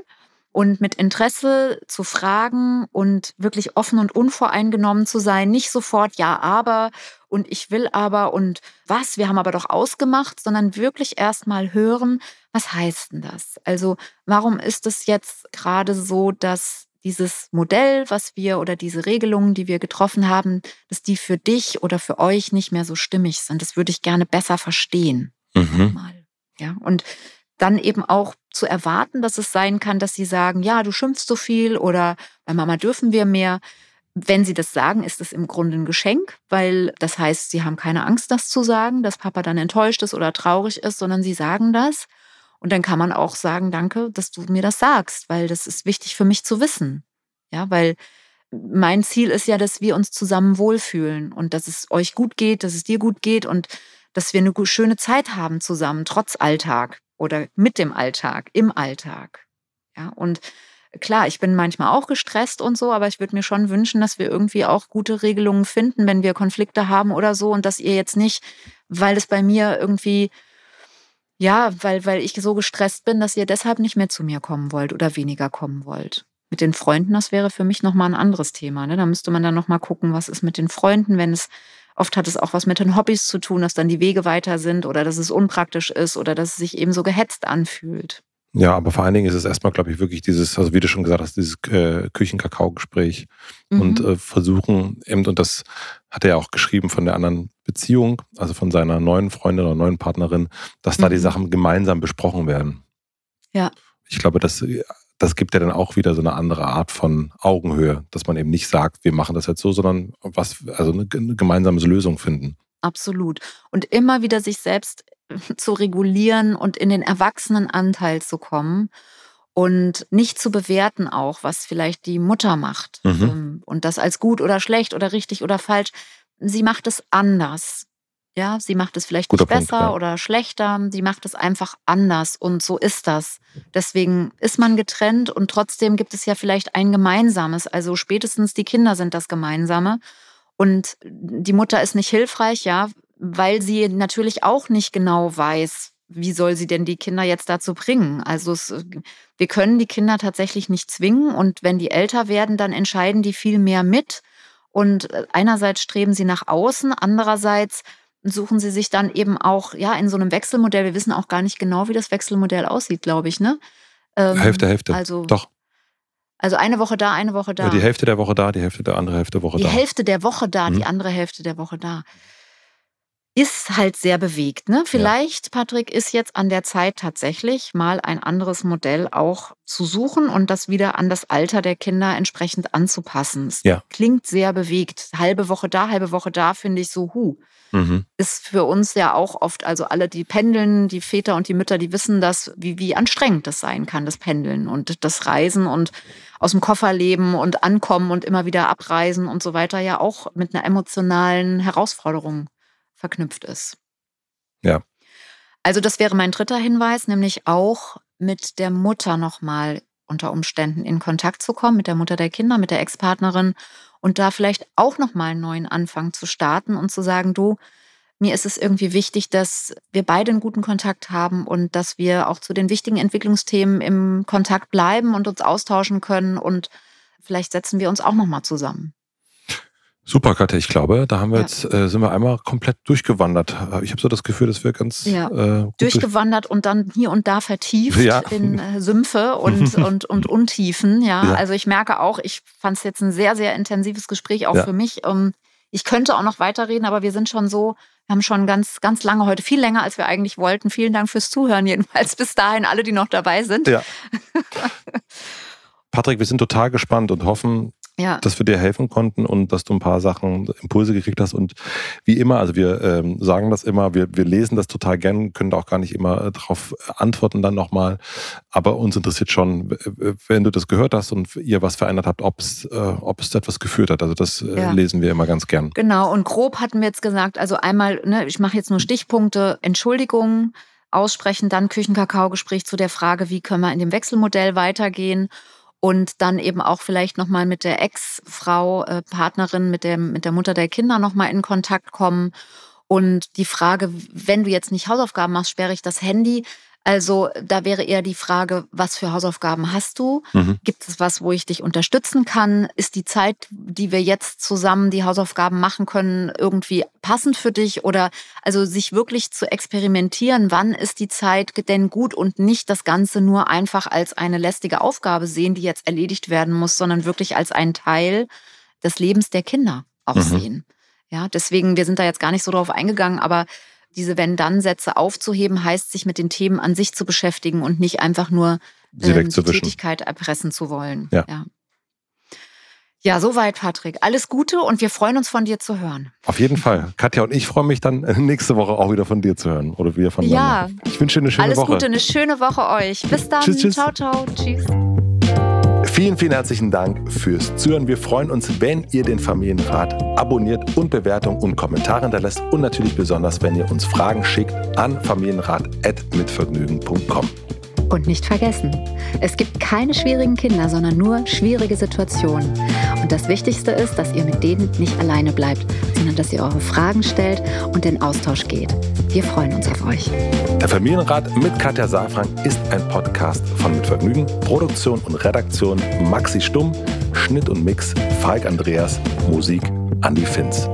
und mit Interesse zu fragen und wirklich offen und unvoreingenommen zu sein, nicht sofort ja, aber und ich will aber und was, wir haben aber doch ausgemacht, sondern wirklich erstmal hören, was heißt denn das? Also, warum ist es jetzt gerade so, dass dieses Modell, was wir oder diese Regelungen, die wir getroffen haben, dass die für dich oder für euch nicht mehr so stimmig sind? Das würde ich gerne besser verstehen. Mhm. Ja, und dann eben auch zu erwarten, dass es sein kann, dass sie sagen, ja, du schimpfst so viel oder bei Mama dürfen wir mehr. Wenn sie das sagen, ist es im Grunde ein Geschenk, weil das heißt, sie haben keine Angst, das zu sagen, dass Papa dann enttäuscht ist oder traurig ist, sondern sie sagen das. Und dann kann man auch sagen, danke, dass du mir das sagst, weil das ist wichtig für mich zu wissen. Ja, weil mein Ziel ist ja, dass wir uns zusammen wohlfühlen und dass es euch gut geht, dass es dir gut geht und dass wir eine schöne Zeit haben zusammen, trotz Alltag oder mit dem Alltag, im Alltag. Ja, und klar, ich bin manchmal auch gestresst und so, aber ich würde mir schon wünschen, dass wir irgendwie auch gute Regelungen finden, wenn wir Konflikte haben oder so und dass ihr jetzt nicht, weil es bei mir irgendwie ja, weil, weil ich so gestresst bin, dass ihr deshalb nicht mehr zu mir kommen wollt oder weniger kommen wollt. Mit den Freunden, das wäre für mich nochmal ein anderes Thema. Ne? Da müsste man dann nochmal gucken, was ist mit den Freunden, wenn es Oft hat es auch was mit den Hobbys zu tun, dass dann die Wege weiter sind oder dass es unpraktisch ist oder dass es sich eben so gehetzt anfühlt. Ja, aber vor allen Dingen ist es erstmal, glaube ich, wirklich dieses, also wie du schon gesagt hast, dieses äh, Küchenkakao-Gespräch mhm. und äh, versuchen eben, und das hat er ja auch geschrieben von der anderen Beziehung, also von seiner neuen Freundin oder neuen Partnerin, dass mhm. da die mhm. Sachen gemeinsam besprochen werden. Ja. Ich glaube, das das gibt ja dann auch wieder so eine andere Art von Augenhöhe, dass man eben nicht sagt, wir machen das jetzt so, sondern was, also eine, gemeinsame Lösung finden. Absolut. Und immer wieder sich selbst zu regulieren und in den Erwachsenenanteil zu kommen und nicht zu bewerten auch, was vielleicht die Mutter macht mhm. Ähm, und das als gut oder schlecht oder richtig oder falsch. Sie macht es anders. Ja, sie macht es vielleicht Guter nicht besser Punkt, ja. oder schlechter, sie macht es einfach anders und so ist das. Deswegen ist man getrennt und trotzdem gibt es ja vielleicht ein gemeinsames. Also spätestens die Kinder sind das Gemeinsame und die Mutter ist nicht hilfreich, ja, weil sie natürlich auch nicht genau weiß, wie soll sie denn die Kinder jetzt dazu bringen? Also es, wir können die Kinder tatsächlich nicht zwingen und wenn die älter werden, dann entscheiden die viel mehr mit. Und einerseits streben sie nach außen, andererseits suchen sie sich dann eben auch ja in so einem Wechselmodell. Wir wissen auch gar nicht genau, wie das Wechselmodell aussieht, glaube ich. Ne? Ähm, Hälfte, Hälfte. Also, Doch. Also eine Woche da, eine Woche da. Ja, die Hälfte der Woche da, die Hälfte der andere Hälfte der Woche die da. Die Hälfte der Woche da, mhm. die andere Hälfte der Woche da. Ist halt sehr bewegt. Ne? Vielleicht, ja. Patrick, ist jetzt an der Zeit tatsächlich mal ein anderes Modell auch zu suchen und das wieder an das Alter der Kinder entsprechend anzupassen. Es ja. klingt sehr bewegt. Halbe Woche da, halbe Woche da, finde ich so, hu. Mhm. Ist für uns ja auch oft, also alle, die pendeln, die Väter und die Mütter, die wissen das, wie, wie anstrengend das sein kann, das Pendeln und das Reisen und aus dem Koffer leben und ankommen und immer wieder abreisen und so weiter ja auch mit einer emotionalen Herausforderung verknüpft ist. Ja. Also das wäre mein dritter Hinweis, nämlich auch mit der Mutter nochmal unter Umständen in Kontakt zu kommen, mit der Mutter der Kinder, mit der Ex-Partnerin und da vielleicht auch nochmal einen neuen Anfang zu starten und zu sagen, du, mir ist es irgendwie wichtig, dass wir beide einen guten Kontakt haben und dass wir auch zu den wichtigen Entwicklungsthemen im Kontakt bleiben und uns austauschen können und vielleicht setzen wir uns auch nochmal zusammen. Super, Katja. Ich glaube, da haben wir ja. jetzt, äh, sind wir einmal komplett durchgewandert. Ich habe so das Gefühl, dass wir ganz ja. äh, durchgewandert durch und dann hier und da vertieft ja. in äh, Sümpfe und, und, und Untiefen. Ja. also ich merke auch, ich fand es jetzt ein sehr, sehr intensives Gespräch auch für mich. Um, ich könnte auch noch weiterreden, aber wir sind schon so, wir haben schon ganz, ganz lange heute, viel länger, als wir eigentlich wollten. Vielen Dank fürs Zuhören, jedenfalls bis dahin, alle, die noch dabei sind. Patrick, wir sind total gespannt und hoffen, ja. dass wir dir helfen konnten und dass du ein paar Sachen, Impulse gekriegt hast. Und wie immer, also wir ähm, sagen das immer, wir, wir lesen das total gern, können da auch gar nicht immer äh, darauf antworten dann nochmal. Aber uns interessiert schon, wenn du das gehört hast und ihr was verändert habt, ob es, äh, ob es etwas geführt hat. Also das äh, ja. lesen wir immer ganz gern. Genau, und grob hatten wir jetzt gesagt, also einmal, ne, ich mache jetzt nur Stichpunkte, Entschuldigung aussprechen, dann Küchenkakao-Gespräch zu der Frage, wie können wir in dem Wechselmodell weitergehen und dann eben auch vielleicht nochmal mit der Ex-Frau, äh, Partnerin, mit, dem, mit der Mutter der Kinder nochmal in Kontakt kommen. Und die Frage, wenn du jetzt nicht Hausaufgaben machst, sperre ich das Handy. Also da wäre eher die Frage, was für Hausaufgaben hast du? Mhm. Gibt es was, wo ich dich unterstützen kann? Ist die Zeit, die wir jetzt zusammen die Hausaufgaben machen können, irgendwie passend für dich? Oder also sich wirklich zu experimentieren, wann ist die Zeit denn gut und nicht das Ganze nur einfach als eine lästige Aufgabe sehen, die jetzt erledigt werden muss, sondern wirklich als einen Teil des Lebens der Kinder auch mhm. sehen. Ja, deswegen, wir sind da jetzt gar nicht so drauf eingegangen, aber diese Wenn-Dann-Sätze aufzuheben, heißt, sich mit den Themen an sich zu beschäftigen und nicht einfach nur ähm, die Tätigkeit erpressen zu wollen. Ja. ja. Ja, soweit, Patrick. Alles Gute und wir freuen uns von dir zu hören. Auf jeden Fall. Katja und ich freuen mich dann nächste Woche auch wieder von dir zu hören oder wieder von Ja. Ich wünsche dir eine schöne Alles Woche. Alles Gute, eine schöne Woche euch. Bis dann. Tschüss, tschüss. Ciao, ciao. Tschüss. Vielen, vielen herzlichen Dank fürs Zuhören. Wir freuen uns, wenn ihr den Familienrat abonniert und Bewertung und Kommentare hinterlässt und natürlich besonders, wenn ihr uns Fragen schickt an familienrat.mitvergnügen.com. Und nicht vergessen, es gibt keine schwierigen Kinder, sondern nur schwierige Situationen. Und das Wichtigste ist, dass ihr mit denen nicht alleine bleibt, sondern dass ihr eure Fragen stellt und in Austausch geht. Wir freuen uns auf euch. Der Familienrat mit Katja Saalfrank ist ein Podcast von Mit Vergnügen, Produktion und Redaktion Maxi Stumm, Schnitt und Mix Falk Andreas, Musik Andi Finz.